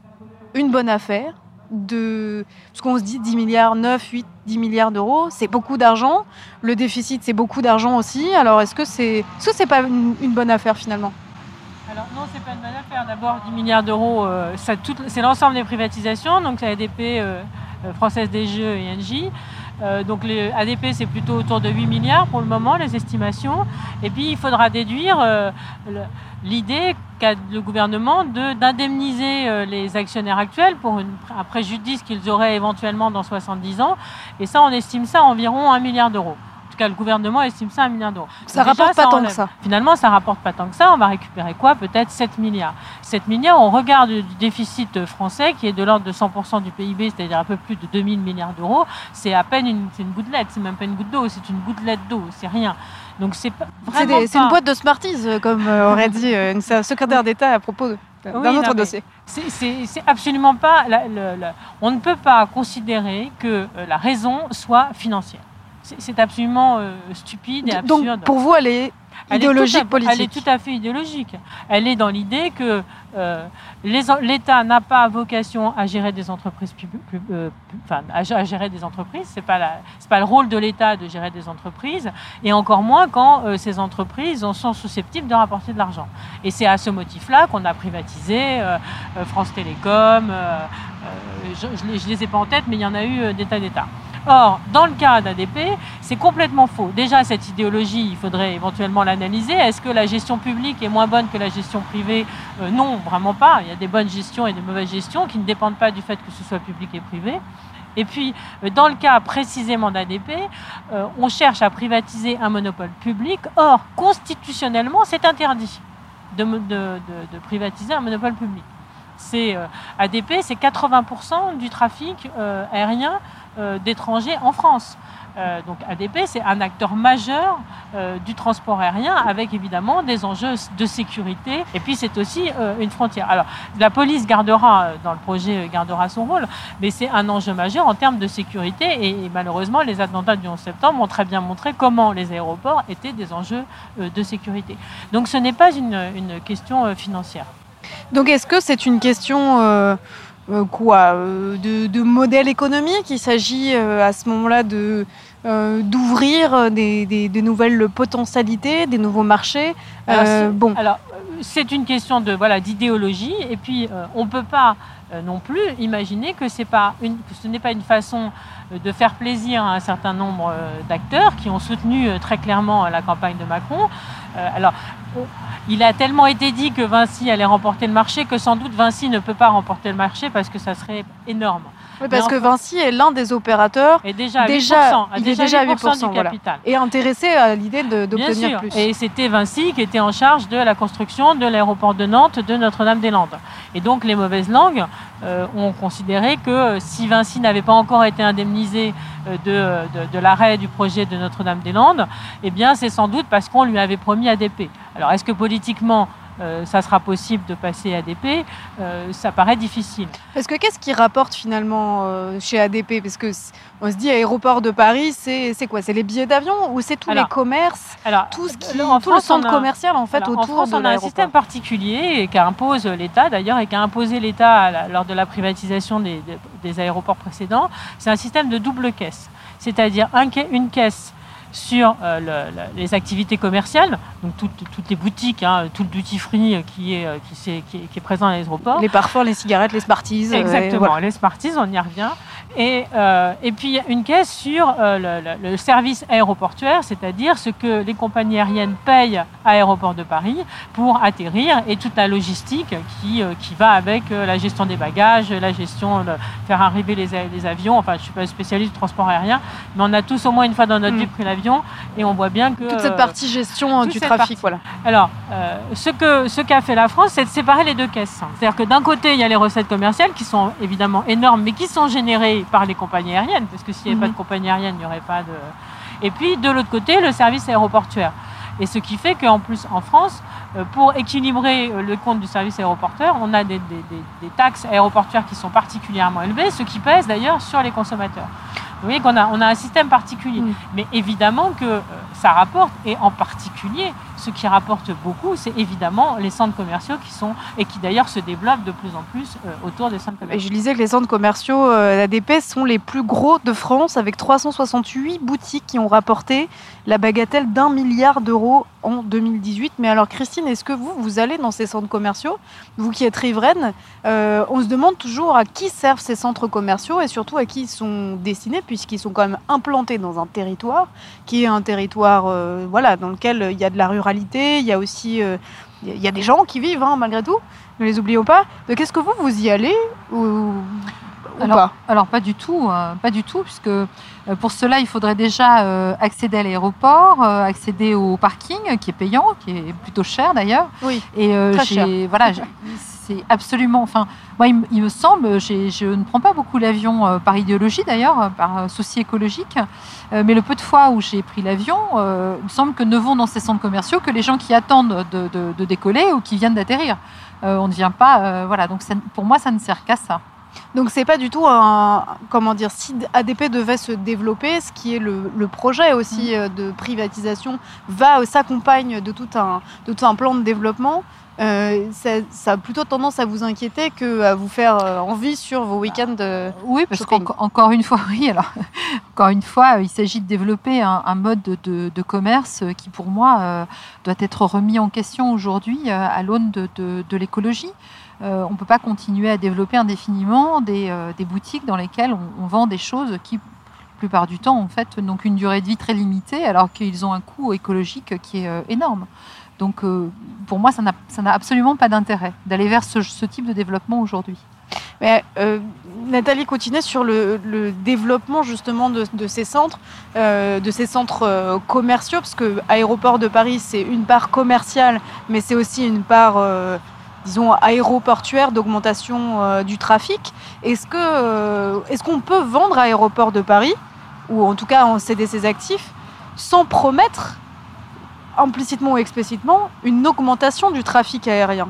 une bonne affaire de. ce qu'on se dit 10 milliards, 9, 8, 10 milliards d'euros, c'est beaucoup d'argent. Le déficit, c'est beaucoup d'argent aussi. Alors, est-ce que c'est ce c'est pas une, bonne affaire finalement? Alors non, c'est pas une bonne affaire. D'abord, 10 milliards d'euros, euh, c'est l'ensemble des privatisations, donc la ADP, euh, euh, Française des Jeux et Engie. Donc les ADP, c'est plutôt autour de 8 milliards pour le moment, les estimations. Et puis, il faudra déduire l'idée qu'a le gouvernement d'indemniser euh, les actionnaires actuels pour un préjudice qu'ils auraient éventuellement dans 70 ans. Et ça, on estime ça à environ 1 milliard d'euros. Cas, le gouvernement estime ça à 1 milliard d'euros. Ça ne rapporte pas tant que ça. Finalement, ça rapporte pas tant que ça. On va récupérer quoi? Peut-être 7 milliards. 7 milliards, on regarde du déficit français qui est de l'ordre de 100% du PIB, c'est-à-dire un peu plus de 2000 milliards d'euros. C'est à peine une, une gouttelette, c'est même pas une goutte d'eau, c'est une gouttelette d'eau, c'est rien. Donc c'est C'est une boîte de Smarties, euh, comme euh, aurait dit euh, une secrétaire d'État à propos d'un autre dossier. C'est absolument pas. on ne peut pas considérer que la raison soit financière. C'est absolument stupide et absurde. Donc pour vous, elle est idéologique politique. Elle est tout à fait idéologique. Elle est dans l'idée que euh, l'État n'a pas vocation à gérer des entreprises euh, enfin, à, gérer des entreprises. C'est pas pas le rôle de l'État de gérer des entreprises, et encore moins quand euh, ces entreprises sont susceptibles de rapporter de l'argent. Et c'est à ce motif-là qu'on a privatisé France Télécom. je, ne les ai pas en tête, mais il y en a eu des tas d'États. Or, dans le cas d'ADP, c'est complètement faux. Déjà, cette idéologie, il faudrait éventuellement l'analyser. Est-ce que la gestion publique est moins bonne que la gestion privée? Euh, Non, vraiment pas. Il y a des bonnes gestions et des mauvaises gestions qui ne dépendent pas du fait que ce soit public et privé. Et puis, euh, dans le cas précisément d'ADP, euh, on cherche à privatiser un monopole public. Or, constitutionnellement, c'est interdit de, privatiser un monopole public. C'est ADP, c'est 80% du trafic aérien d'étrangers en France. Euh, donc ADP, c'est un acteur majeur euh, du transport aérien avec évidemment des enjeux de sécurité. Et puis c'est aussi une frontière. Alors la police gardera, dans le projet, gardera son rôle, mais c'est un enjeu majeur en termes de sécurité. Et, malheureusement, les attentats du 11 septembre ont très bien montré comment les aéroports étaient des enjeux de sécurité. Donc ce n'est pas une, question financière. Donc est-ce que c'est une question euh, quoi euh, de, modèle économique. Il s'agit euh, à ce moment-là de d'ouvrir des, nouvelles potentialités, des nouveaux marchés. Alors, bon. Alors, c'est une question de voilà d'idéologie, et puis on ne peut pas non plus imaginer que, pas une, que ce n'est pas une façon de faire plaisir à un certain nombre d'acteurs qui ont soutenu très clairement la campagne de Macron. alors, il a tellement été dit que Vinci allait remporter le marché que sans doute Vinci ne peut pas remporter le marché parce que ça serait énorme. Oui, parce que Vinci est l'un des opérateurs. Et déjà, à 8%, il déjà, est déjà à 8%, du capital. Et intéressé à l'idée d'obtenir plus. Et c'était Vinci qui était en charge de la construction de l'aéroport de Nantes, de Notre-Dame-des-Landes. Et donc les mauvaises langues euh, ont considéré que si Vinci n'avait pas encore été indemnisé euh, de, de, l'arrêt du projet de Notre-Dame-des-Landes, eh bien c'est sans doute parce qu'on lui avait promis ADP. Alors est-ce que politiquement euh, ça sera possible de passer ADP, euh, ça paraît difficile. Parce que qu'est-ce qui rapporte finalement euh, chez ADP Parce que on se dit aéroport de Paris, c'est quoi? C'est les billets d'avion ou c'est tous Alors, les commerces, Alors, tout ce qui, en tout le France, centre a- commercial en fait Alors, en autour France, de on a un système particulier et qu'impose l'État d'ailleurs et qu'a imposé l'État lors de la privatisation des, aéroports précédents. C'est un système de double caisse, c'est-à-dire un une caisse sur euh, le- le- les activités commerciales, donc toutes, toutes les boutiques, hein, tout le duty free qui est, euh, qui, s'est- qui est, qui est présent à l'aéroport. Les parfums, les cigarettes, les Smarties. euh, Exactement, voilà. les Smarties, on y revient. Et, euh, et puis une caisse sur euh, le, le- le service aéroportuaire, c'est-à-dire ce que les compagnies aériennes payent à Aéroport de Paris pour atterrir et toute la logistique qui, euh, qui va avec euh, la gestion des bagages, la gestion de faire arriver les, avions. Enfin, je ne suis pas spécialiste du transport aérien, mais on a tous au moins une fois dans notre Mm. vie pris l'avion et on voit bien que... Toute cette euh, partie gestion toute du trafic, partie. voilà. alors, euh, ce que ce qu'a fait la France, c'est de séparer les deux caisses. C'est-à-dire que d'un côté, il y a les recettes commerciales qui sont évidemment énormes, mais qui sont générées par les compagnies aériennes, parce que s'il n'y avait Mhm. pas de compagnie aérienne, il n'y aurait pas de. Et puis de l'autre côté, le service aéroportuaire. Et ce qui fait qu'en plus, en France, pour équilibrer euh, le compte du service aéroportuaire, on a des, des- des- des taxes aéroportuaires qui sont particulièrement élevées, ce qui pèse d'ailleurs sur les consommateurs. Vous voyez qu'on a, on a un système particulier. Mm. Mais évidemment que euh, ça rapporte, et en particulier, ce qui rapporte beaucoup, c'est évidemment les centres commerciaux qui sont, et qui d'ailleurs se développent de plus en plus euh, autour des centres Et commerciaux. je lisais que les centres commerciaux euh, d'ADP sont les plus gros de France, avec 368 boutiques qui ont rapporté la bagatelle d'un milliard d'euros en 2018. Mais alors, Christine, est-ce que vous, vous allez dans ces centres commerciaux? Vous qui êtes riveraine, euh, on se demande toujours à qui servent ces centres commerciaux et surtout à qui ils sont destinés, puisqu'ils sont quand même implantés dans un territoire qui est un territoire euh, voilà, dans lequel il y a de la ruralité, il y a aussi euh, des gens qui vivent, hein, malgré tout. Ne les oublions pas. Donc, est-ce que vous, vous y allez ou Alors, pas? Alors pas du tout, euh, pas du tout, puisque euh, pour cela il faudrait déjà euh, accéder à l'aéroport, accéder au parking qui est payant, qui est plutôt cher d'ailleurs. Oui. Et Très voilà, c'est absolument. Enfin, moi il, me- il me semble, je ne prends pas beaucoup l'avion par idéologie d'ailleurs, par souci écologique, mais le peu de fois où j'ai pris l'avion, il me semble que ne vont dans ces centres commerciaux que les gens qui attendent de, de- de décoller ou qui viennent d'atterrir. On ne vient pas, voilà. Donc ça- pour moi ça ne sert qu'à ça. Donc c'est pas du tout un comment dire si ADP devait se développer, ce qui est le, le projet aussi Mm. euh, de privatisation va euh, s'accompagne de tout un de tout un plan de développement. euh, ça, ça a plutôt tendance à vous inquiéter que à vous faire envie sur vos week-ends. euh. Oui, parce qu'encore une fois, oui. Alors, encore une fois, il s'agit de développer un, un mode de, de- de commerce qui, pour moi, euh, doit être remis en question aujourd'hui à l'aune de l'écologie. Euh, on ne peut pas continuer à développer indéfiniment des, euh, boutiques dans lesquelles on, vend des choses qui, la plupart du temps, en fait, n'ont qu'une durée de vie très limitée, alors qu'ils ont un coût écologique qui est euh, énorme. Donc, pour moi, ça n'a absolument pas d'intérêt d'aller vers ce, type de développement aujourd'hui. Mais Nathalie Coutinet sur le, développement justement de, ces centres, de ces centres commerciaux, parce que aéroport de Paris c'est une part commerciale, mais c'est aussi une part disons aéroportuaire d'augmentation euh, du trafic. Est-ce que euh, qu'on peut vendre aéroport de Paris ou en tout cas en céder ses actifs sans promettre implicitement ou explicitement une augmentation du trafic aérien?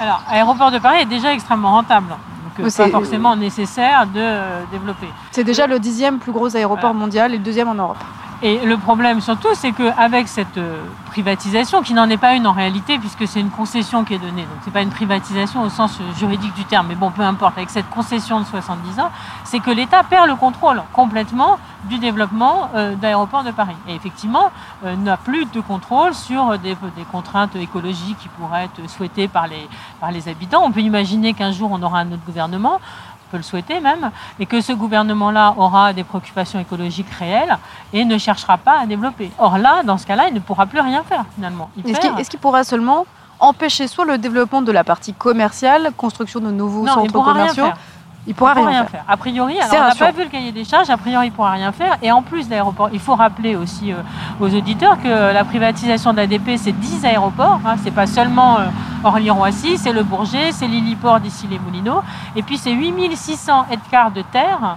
Alors, Aéroport de Paris est déjà extrêmement rentable. Donc, euh, pas forcément nécessaire de développer. C'est déjà le dixième plus gros aéroport Voilà. mondial et le deuxième en Europe. Et le problème surtout, c'est qu'avec cette euh, privatisation, qui n'en est pas une en réalité, puisque c'est une concession qui est donnée, donc c'est pas une privatisation au sens euh, juridique du terme, mais bon, peu importe, avec cette concession de 70 ans, c'est que l'État perd le contrôle complètement du développement euh, d'aéroports de Paris. Et effectivement, n'a plus de contrôle sur des, des contraintes écologiques qui pourraient être souhaitées par les, par les habitants. On peut imaginer qu'un jour, on aura un autre gouvernement, peut le souhaiter même, et que ce gouvernement-là aura des préoccupations écologiques réelles et ne cherchera pas à développer. Or là, dans ce cas-là, il ne pourra plus rien faire finalement. Est-ce qu'il pourra seulement empêcher soit le développement de la partie commerciale, construction de nouveaux non, centres commerciaux. Il pourra Il rien, faire. A priori, alors, on n'a pas vu le cahier des charges, a priori, il ne pourra rien faire. Et en plus d'aéroports, il faut rappeler aussi euh, aux auditeurs que la privatisation d'ADP, c'est 10 aéroports. Hein, c'est pas seulement euh, Orly-Roissy, c'est le Bourget, c'est l'Héliport d'ici les Moulineaux. Et puis, c'est 8600 hectares de terre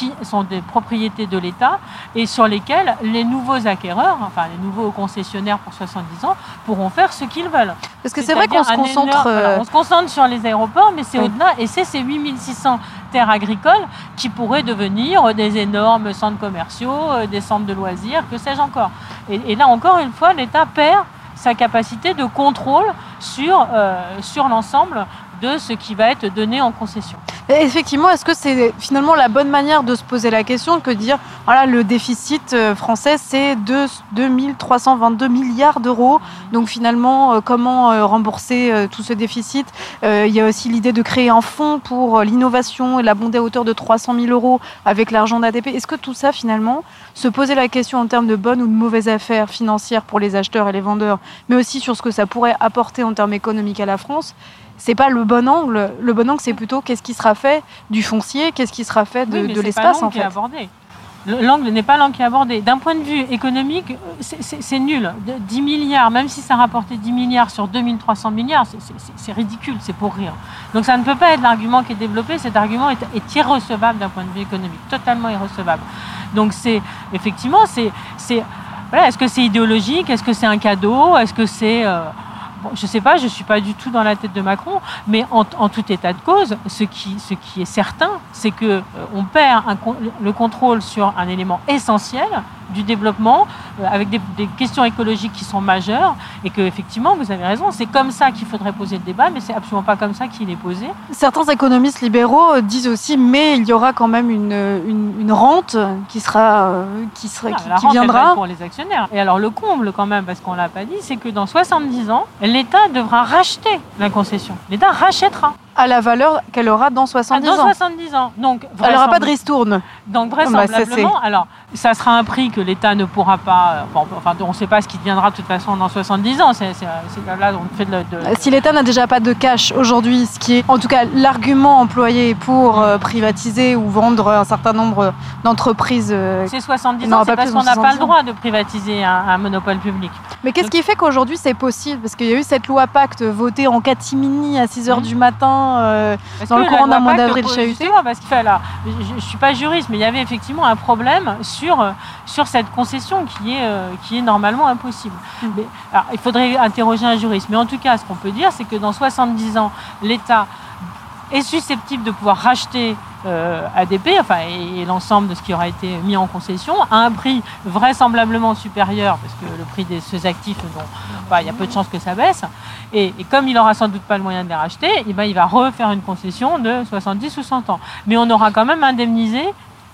qui sont des propriétés de l'État et sur lesquelles les nouveaux acquéreurs, enfin les nouveaux concessionnaires pour 70 ans, pourront faire ce qu'ils veulent. Parce que c'est vrai qu'on se concentre. énorme- voilà, euh, on se concentre sur les aéroports, mais c'est Oui. au-delà. Et c'est ces 8600 terres agricoles qui pourraient devenir des énormes centres commerciaux, euh, des centres de loisirs, que sais-je encore. Et, et là, encore une fois, l'État perd sa capacité de contrôle sur, euh, sur l'ensemble de ce qui va être donné en concession. Effectivement, est-ce que c'est finalement la bonne manière de se poser la question que dire voilà, le déficit euh, français, c'est 2 2322 milliards d'euros. Donc finalement, euh, comment euh, rembourser tout ce déficit? Il y a aussi l'idée de créer un fonds pour l'innovation et l'abonder à hauteur de 300 000 euros avec l'argent d'ADP. Est-ce que tout ça, finalement, se poser la question en termes de bonnes ou de mauvaises affaires financières pour les acheteurs et les vendeurs, mais aussi sur ce que ça pourrait apporter en termes économiques à la France c'est pas le bon angle. Le bon angle, c'est plutôt qu'est-ce qui sera fait du foncier, qu'est-ce qui sera fait de, Oui, l'espace l'angle en est fait. L'angle n'est pas l'angle qui est abordé. D'un point de vue économique, euh, c'est- nul. De 10 milliards, même si ça rapportait 10 milliards sur 2300 milliards, c'est- ridicule, c'est pour rire. Donc ça ne peut pas être l'argument qui est développé. Cet argument est, est irrecevable d'un point de vue économique, totalement irrecevable. Donc c'est effectivement, c'est c'est- voilà, est-ce que c'est idéologique, est-ce que c'est un cadeau, est-ce que c'est euh, Je ne sais pas, je ne suis pas du tout dans la tête de Macron, mais en, tout état de cause, ce qui, est certain, c'est que euh, on perd le contrôle sur un élément essentiel du développement, euh, avec des, des questions écologiques qui sont majeures, et que effectivement, vous avez raison, c'est comme ça qu'il faudrait poser le débat, mais c'est absolument pas comme ça qu'il est posé. Certains économistes libéraux euh, disent aussi, mais il y aura quand même une, une, une rente qui sera, euh, qui sera, Voilà, qui, viendra. pour les actionnaires. Et alors le comble quand même, parce qu'on l'a pas dit, c'est que dans 70 ans, l'État devra racheter la concession. L'État rachètera à la valeur qu'elle aura dans 70 Ah, dans ans. 70 ans. Donc, Elle n'aura pas de ristourne. Donc bah, ça, vraisemblablement, alors ça sera un prix que l'État ne pourra pas. bon, enfin, on ne sait pas ce qui deviendra de toute façon dans 70 ans. C'est là on fait de, Si l'État n'a déjà pas de cash aujourd'hui, ce qui est en tout cas l'argument employé pour euh, privatiser ou vendre un certain nombre d'entreprises. euh, c'est 70 Non, ans, c'est parce qu'on dans n'a pas 70 le droit de privatiser un, un monopole public. Mais qu'est-ce qui fait qu'aujourd'hui c'est possible? Parce qu'il y a eu cette loi Pacte votée en catimini à 6 h Mhm. du matin. Euh, Dans le courant d'un mois d'avril chahuté parce qu'il là, je ne suis pas juriste, mais il y avait effectivement un problème sur, euh, sur cette concession qui est, euh, qui est normalement impossible. Mm. Mais, alors, il faudrait interroger un juriste, mais en tout cas, ce qu'on peut dire, c'est que dans 70 ans, l'État est susceptible de pouvoir racheter euh, ADP, enfin, et, l'ensemble de ce qui aura été mis en concession, à un prix vraisemblablement supérieur, parce que le prix de ces actifs, bah, il y a peu de chances que ça baisse. Et, comme il aura sans doute pas le moyen de les racheter, eh ben, il va refaire une concession de 70 ou 100 ans. Mais on aura quand même indemnisé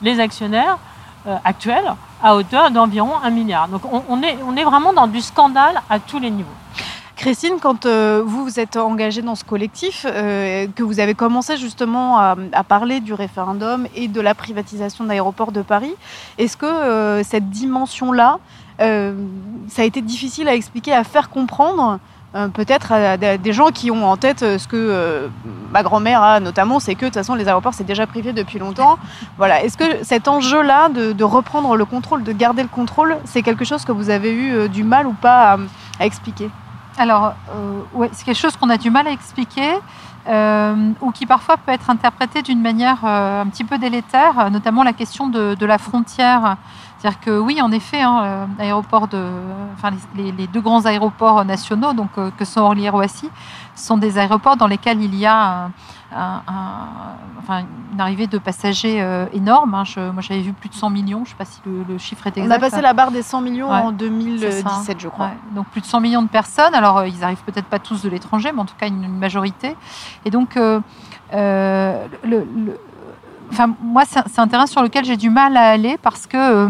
les actionnaires euh, actuels à hauteur d'environ 1 milliard. Donc on est vraiment dans du scandale à tous les niveaux. Christine, quand euh, vous vous êtes engagée dans ce collectif, euh, que vous avez commencé justement à, parler du référendum et de la privatisation d'aéroports de Paris, est-ce que euh, cette dimension-là, ça a été difficile à expliquer, à faire comprendre peut-être à, des- gens qui ont en tête ce que ma grand-mère a notamment, c'est que de toute façon les aéroports c'est déjà privé depuis longtemps. Voilà. Est-ce que cet enjeu-là de, reprendre le contrôle, de garder le contrôle, c'est quelque chose que vous avez eu du mal ou pas à expliquer? Alors, euh, ouais, c'est quelque chose qu'on a du mal à expliquer euh, ou qui parfois peut être interprété d'une manière euh, un petit peu délétère, notamment la question de, de la frontière. C'est-à-dire que oui, en effet, hein, euh, de, enfin, les deux grands aéroports nationaux, donc euh, que sont Orly et Roissy, sont des aéroports dans lesquels il y a un- enfin, une arrivée de passagers euh, énorme. hein. Je- moi, j'avais vu plus de 100 millions. Je ne sais pas si le, le chiffre est On exact. a passé la barre des 100 millions Ouais, en c'est 2017, ça. je crois. Ouais, donc plus de 100 millions de personnes. Alors euh, ils arrivent peut-être pas tous de l'étranger, mais en tout cas une, une majorité. Et donc, euh, euh, le, le- enfin, moi, c'est un- terrain sur lequel j'ai du mal à aller parce que euh,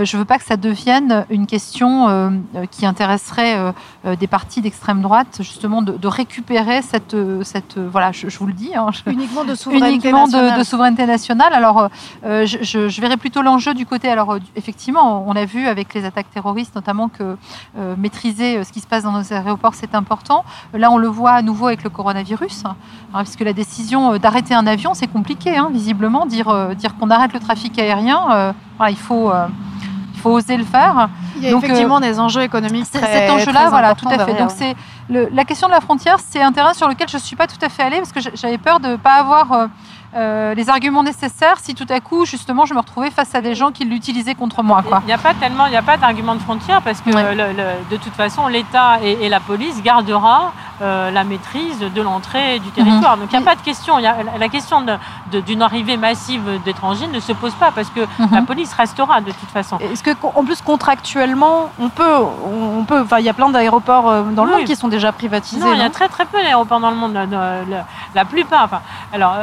je veux pas que ça devienne une question euh, euh, qui intéresserait euh, des partis d'extrême droite, justement, de, de récupérer cette, cette voilà, je, je vous le dis, hein, je- Uniquement de souveraineté uniquement de, nationale. de souveraineté nationale. Alors, je, verrais plutôt l'enjeu du côté. Alors, effectivement, on a vu avec les attaques terroristes, notamment que maîtriser ce qui se passe dans nos aéroports, c'est important. Là, on le voit à nouveau avec le coronavirus, hein, puisque la décision d'arrêter un avion, c'est compliqué, hein, visiblement. Dire, euh, dire qu'on arrête le trafic aérien, euh, voilà, il faut. euh, il faut oser le faire. Il y a Donc, effectivement des enjeux économiques C'est- très Cet enjeu-là, très voilà, tout à fait. Donc c'est le- la question de la frontière, c'est un terrain sur lequel je suis pas tout à fait allée parce que j'a- j'avais peur de pas avoir euh, euh, les arguments nécessaires si tout à coup, justement, je me retrouvais face à des gens qui l'utilisaient contre moi. Quoi. Il n'y a pas tellement, il n'y a pas d'argument de frontière parce que Ouais. le- le- de toute façon, l'État et, et la police gardera euh, la maîtrise de l'entrée du territoire. Donc il n'y a pas de question. Il y a, la question d'une arrivée massive d'étrangers ne se pose pas parce que Mhm. la police restera de toute façon. Est-ce que, en plus, contractuellement, on peut, on peut, enfin, il y a plein d'aéroports euh, dans le Oui. monde qui sont déjà privatisés. Non, il y a très très peu d'aéroports dans le monde. euh, La plupart. Enfin, alors,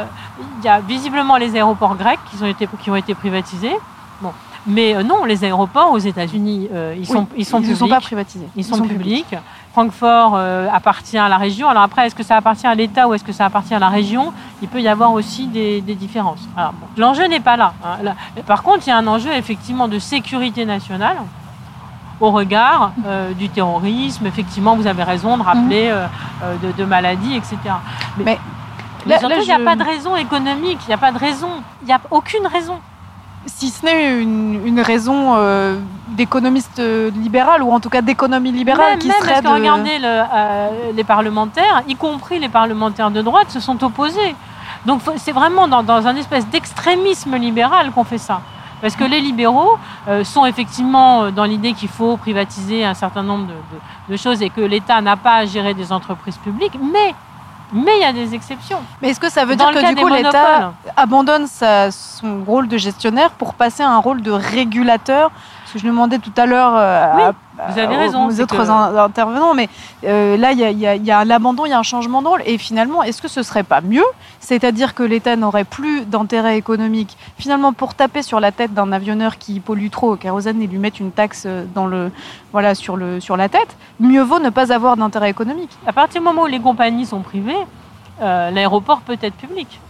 il y a visiblement les aéroports grecs qui ont été, qui ont été privatisés. Bon. Mais non, les aéroports aux États-Unis, euh, ils, sont, ils sont ne publics. sont pas privatisés. Ils sont, publics. Francfort euh, appartient à la région. Alors après, est-ce que ça appartient à l'État ou est-ce que ça appartient à la région? Il peut y avoir aussi des, des différences. Bon, L'enjeu n'est pas là, hein. Là- Par contre, il y a un enjeu effectivement de sécurité nationale au regard euh, du terrorisme. Effectivement, vous avez raison de rappeler euh, de, de maladies, etc. Mais surtout, il n'y a je- pas de raison économique. Il n'y a pas de raison. Il n'y a aucune raison. Si ce n'est une, une raison euh, d'économiste euh, libéral ou en tout cas d'économie libérale même, qui même serait parce que de... regardez, le, euh, les parlementaires, y compris les parlementaires de droite, se sont opposés. Donc c'est vraiment dans, dans un espèce d'extrémisme libéral qu'on fait ça. Parce que les libéraux euh, sont effectivement dans l'idée qu'il faut privatiser un certain nombre de, de- de choses et que l'État n'a pas à gérer des entreprises publiques, mais mais il y a des exceptions. Mais est-ce que ça veut dans dire que du coup l'État abandonne sa- son rôle de gestionnaire pour passer à un rôle de régulateur? Parce que je demandais tout à l'heure euh, Oui, à- vous avez raison, aux autres que- intervenants, mais euh, là il y a, il y a- il y a un abandon, il y a un changement de rôle. Et finalement, est-ce que ce serait pas mieux? C'est-à-dire que l'État n'aurait plus d'intérêt économique finalement pour taper sur la tête d'un avionneur qui pollue trop au kérosène et lui mettre une taxe euh, dans le, voilà, sur, le, sur la tête Mieux vaut ne pas avoir d'intérêt économique. à partir du moment où les compagnies sont privées, euh, l'aéroport peut être public.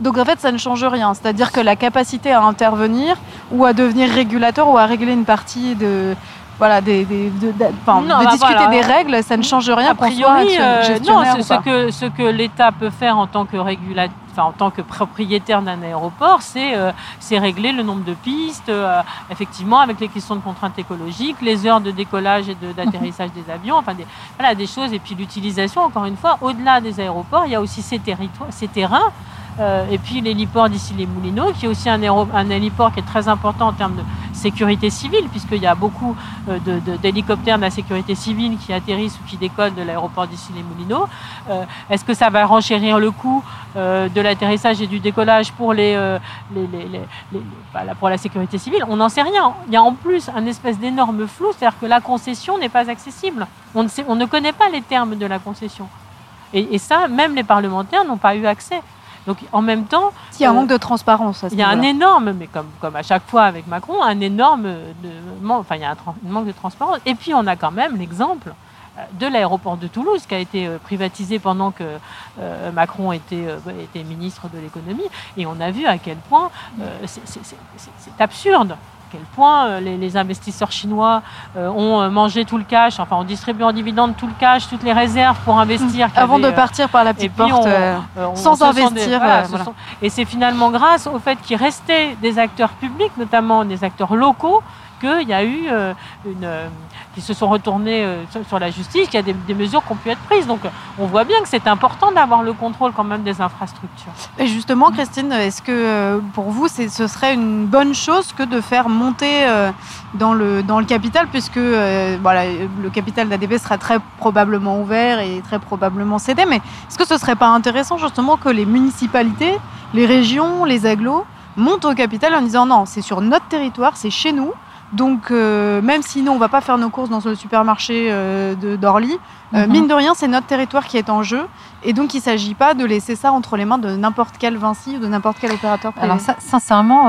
Donc en fait, ça ne change rien. C'est-à-dire que la capacité à intervenir ou à devenir régulateur ou à régler une partie de voilà des, des- de, de- enfin, Non, de bah discuter voilà. des règles, ça ne change rien A priori, euh, non, ce que, ce que l'État peut faire en tant que régula- enfin, en tant que propriétaire d'un aéroport, c'est euh, régler le nombre de pistes, euh, effectivement, avec les questions de contraintes écologiques, les heures de décollage et de- d'atterrissage des avions, enfin des, voilà, des choses. Et puis l'utilisation, encore une fois, au-delà des aéroports, il y a aussi ces, territoires, ces terrains. Euh, et puis l'héliport d'ici les Moulineaux, qui est aussi un, un héliport qui est très important en termes de sécurité civile, puisqu'il y a beaucoup euh, d'hélicoptères de, la sécurité civile qui atterrissent ou qui décollent de l'aéroport d'ici les Moulineaux. Euh, Est-ce que ça va renchérir le coût de l'atterrissage et du décollage pour, les, bah, pour la sécurité civile? On n'en sait rien. Il y a en plus un espèce d'énorme flou, c'est-à-dire que la concession n'est pas accessible. On ne, sait- on ne connaît pas les termes de la concession. Et ça, même les parlementaires n'ont pas eu accès. Donc en même temps, Il y a un manque de transparence. il y a un énorme, mais comme, comme à chaque fois avec Macron, un énorme de, enfin, il y a un, manque de transparence. Et puis on a quand même l'exemple euh, de l'aéroport de Toulouse qui a été euh, privatisé pendant que euh, Macron était, euh, était ministre de l'économie. Et on a vu à quel point euh, c'est absurde. À quel point euh, les, les investisseurs chinois euh, ont euh, mangé tout le cash, enfin ont distribué en dividendes tout le cash, toutes les réserves pour investir. qui Avant de partir par la et petite porte. on- euh, on- sans des- investir, voilà, ce voilà. sont- et c'est finalement grâce au fait qu'il restait des acteurs publics, notamment des acteurs locaux, qu'il y a eu euh, une, euh, qui se sont retournés euh, sur, la justice, qu'il y a des, mesures qui ont pu être prises. Donc on voit bien que c'est important d'avoir le contrôle quand même des infrastructures. Et justement, Christine, est-ce que pour vous, ce serait une bonne chose que de faire monter dans, le, dans le capital, puisque voilà, le capital d'ADP sera très probablement ouvert et très probablement cédé, mais est-ce que ce serait pas intéressant justement que les municipalités, les régions, les agglos montent au capital en disant non, c'est sur notre territoire, c'est chez nous. Donc, euh, même si nous, on va pas faire nos courses dans le supermarché euh, de d'Orly, euh, Mhm. mine de rien, c'est notre territoire qui est en jeu. Et donc, il ne s'agit pas de laisser ça entre les mains de n'importe quel Vinci ou de n'importe quel opérateur privé. Alors ça, sincèrement,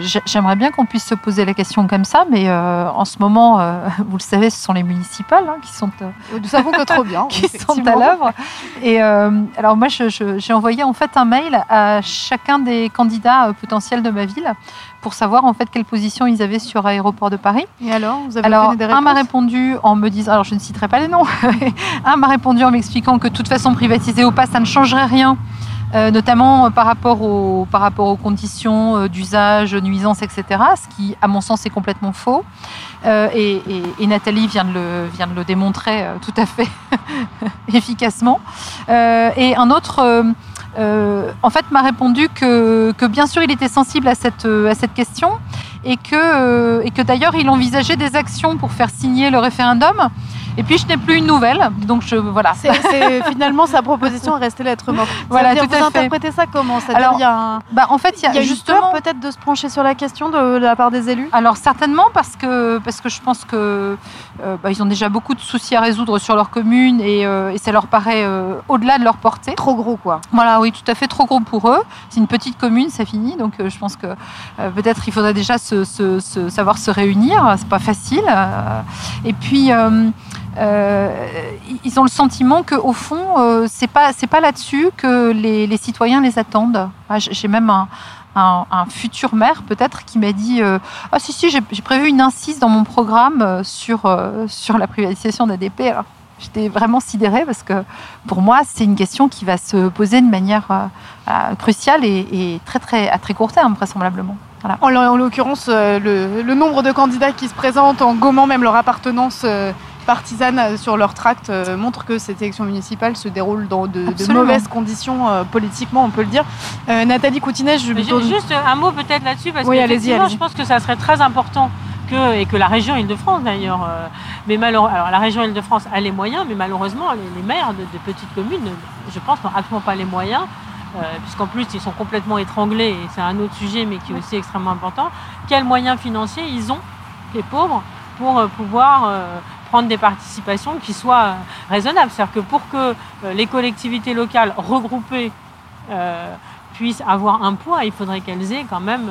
j'ai- j'aimerais bien qu'on puisse se poser la question comme ça, mais en ce moment, vous le savez, ce sont les municipales hein, qui sont Nous savons que trop bien. qui sont à l'œuvre. Et alors moi, j'ai envoyé en fait un mail à chacun des candidats potentiels de ma ville pour savoir en fait quelle position ils avaient sur Aéroport de Paris. Et alors, vous avez Alors, des un m'a répondu en me disant, alors je ne citerai pas les noms, un m'a répondu en m'expliquant que de toute façon privatisé ou pas, ça ne changerait rien. euh, notamment euh, par rapport, aux, par rapport aux conditions euh, d'usage, nuisances, etc., ce qui, à mon sens, est complètement faux. Et, et- et Nathalie vient de le, vient de le démontrer tout à fait efficacement. Et un autre euh, euh, en fait, m'a répondu que, bien sûr, il était sensible à cette, cette question que, et que d'ailleurs, il envisageait des actions pour faire signer le référendum. Et puis je n'ai plus une nouvelle, donc je voilà. C'est, finalement sa proposition est restée lettre morte. Voilà, tout vous à interprétez ça comment? Alors, y a un... bah, en fait, il y a, y a justement peut-être de se pencher sur la question de, la part des élus? Alors certainement parce que parce que je pense que euh, bah, ils ont déjà beaucoup de soucis à résoudre sur leur commune et, euh, et ça leur paraît euh, au-delà de leur portée. Trop gros quoi. Voilà, oui, tout à fait trop gros pour eux. C'est une petite commune, ça finit, donc je pense que peut-être il faudrait déjà se, se, se, savoir se réunir. C'est pas facile. et puis euh, ils ont le sentiment qu'au fond, euh, c'est pas c'est pas là-dessus que les, citoyens les attendent. Ah, j'ai même un, futur maire peut-être qui m'a dit euh, ah si si j'ai prévu une incise dans mon programme sur sur la privatisation d'ADP. Alors j'étais vraiment sidérée parce que pour moi c'est une question qui va se poser de manière cruciale et, très très à très court terme vraisemblablement. En, l'occurrence, le, le, nombre de candidats qui se présentent en gommant même leur appartenance partisanes euh, sur leur tract euh, montrent que cette élection municipale se déroule dans de, mauvaises conditions euh, politiquement, on peut le dire. Nathalie Coutinet, je Juste un mot peut-être là-dessus, parce que je pense que ça serait très important que, et que la région Île-de-France d'ailleurs, mais alors la région Île-de-France a les moyens, mais malheureusement les, maires de, petites communes, je pense, n'ont absolument pas les moyens, puisqu'en plus ils sont complètement étranglés, et c'est un autre sujet, mais qui est aussi extrêmement important. Quels moyens financiers ils ont, les pauvres, pour pouvoir des participations qui soient euh, raisonnables. C'est-à-dire que pour que euh, les collectivités locales regroupées euh, puissent avoir un poids, il faudrait qu'elles aient quand même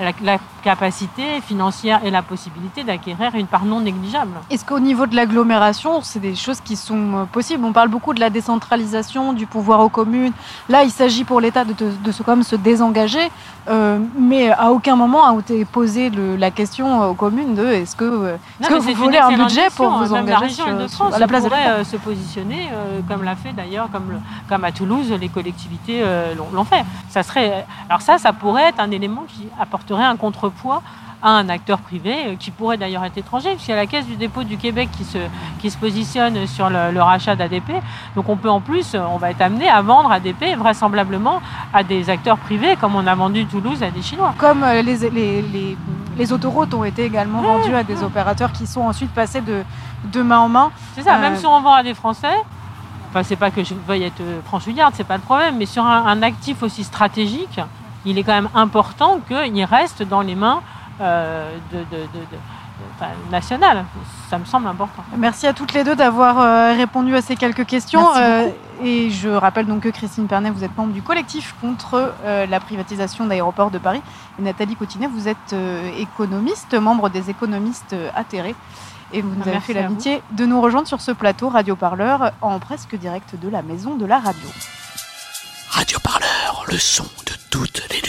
la, capacité financière et la possibilité d'acquérir une part non négligeable. Est-ce qu'au niveau de l'agglomération, c'est des choses qui sont euh, possibles? On parle beaucoup de la décentralisation, du pouvoir aux communes. Là, il s'agit pour l'État de, de, se, comme se désengager, euh, mais à aucun moment a été posée la question aux communes de est-ce que, euh, que vous voulez un budget pour vous engager la région sur, de France à la place pourrait se positionner, comme l'a fait d'ailleurs, comme, comme à Toulouse, les collectivités l'ont fait. Ça serait, alors ça, ça pourrait être un élément qui apporte un contrepoids à un acteur privé euh, qui pourrait d'ailleurs être étranger, puisqu'il y a la Caisse du dépôt du Québec qui se, qui se positionne sur le, rachat d'ADP. Donc on peut en plus, on va être amené à vendre ADP vraisemblablement à des acteurs privés, comme on a vendu Toulouse à des Chinois. Comme euh, les, les, les, autoroutes ont été également vendues à des opérateurs qui sont ensuite passés de, de main en main. C'est ça, même euh, si on vend à des Français, enfin c'est pas que je veuille être franchouillarde, c'est pas le problème, mais sur un actif aussi stratégique, il est quand même important qu'il reste dans les mains euh, de, de, nationales. Ça me semble important. Merci à toutes les deux d'avoir euh, répondu à ces quelques questions. Euh, et je rappelle donc que Christine Pernet, vous êtes membre du collectif contre la privatisation d'aéroports de Paris. Et Nathalie Cotinet, vous êtes économiste, membre des économistes atterrés. Et vous nous avez fait l'amitié de nous rejoindre sur ce plateau Radio Parleur en presque direct de la maison de la radio. Radio Parleur, le son de toutes les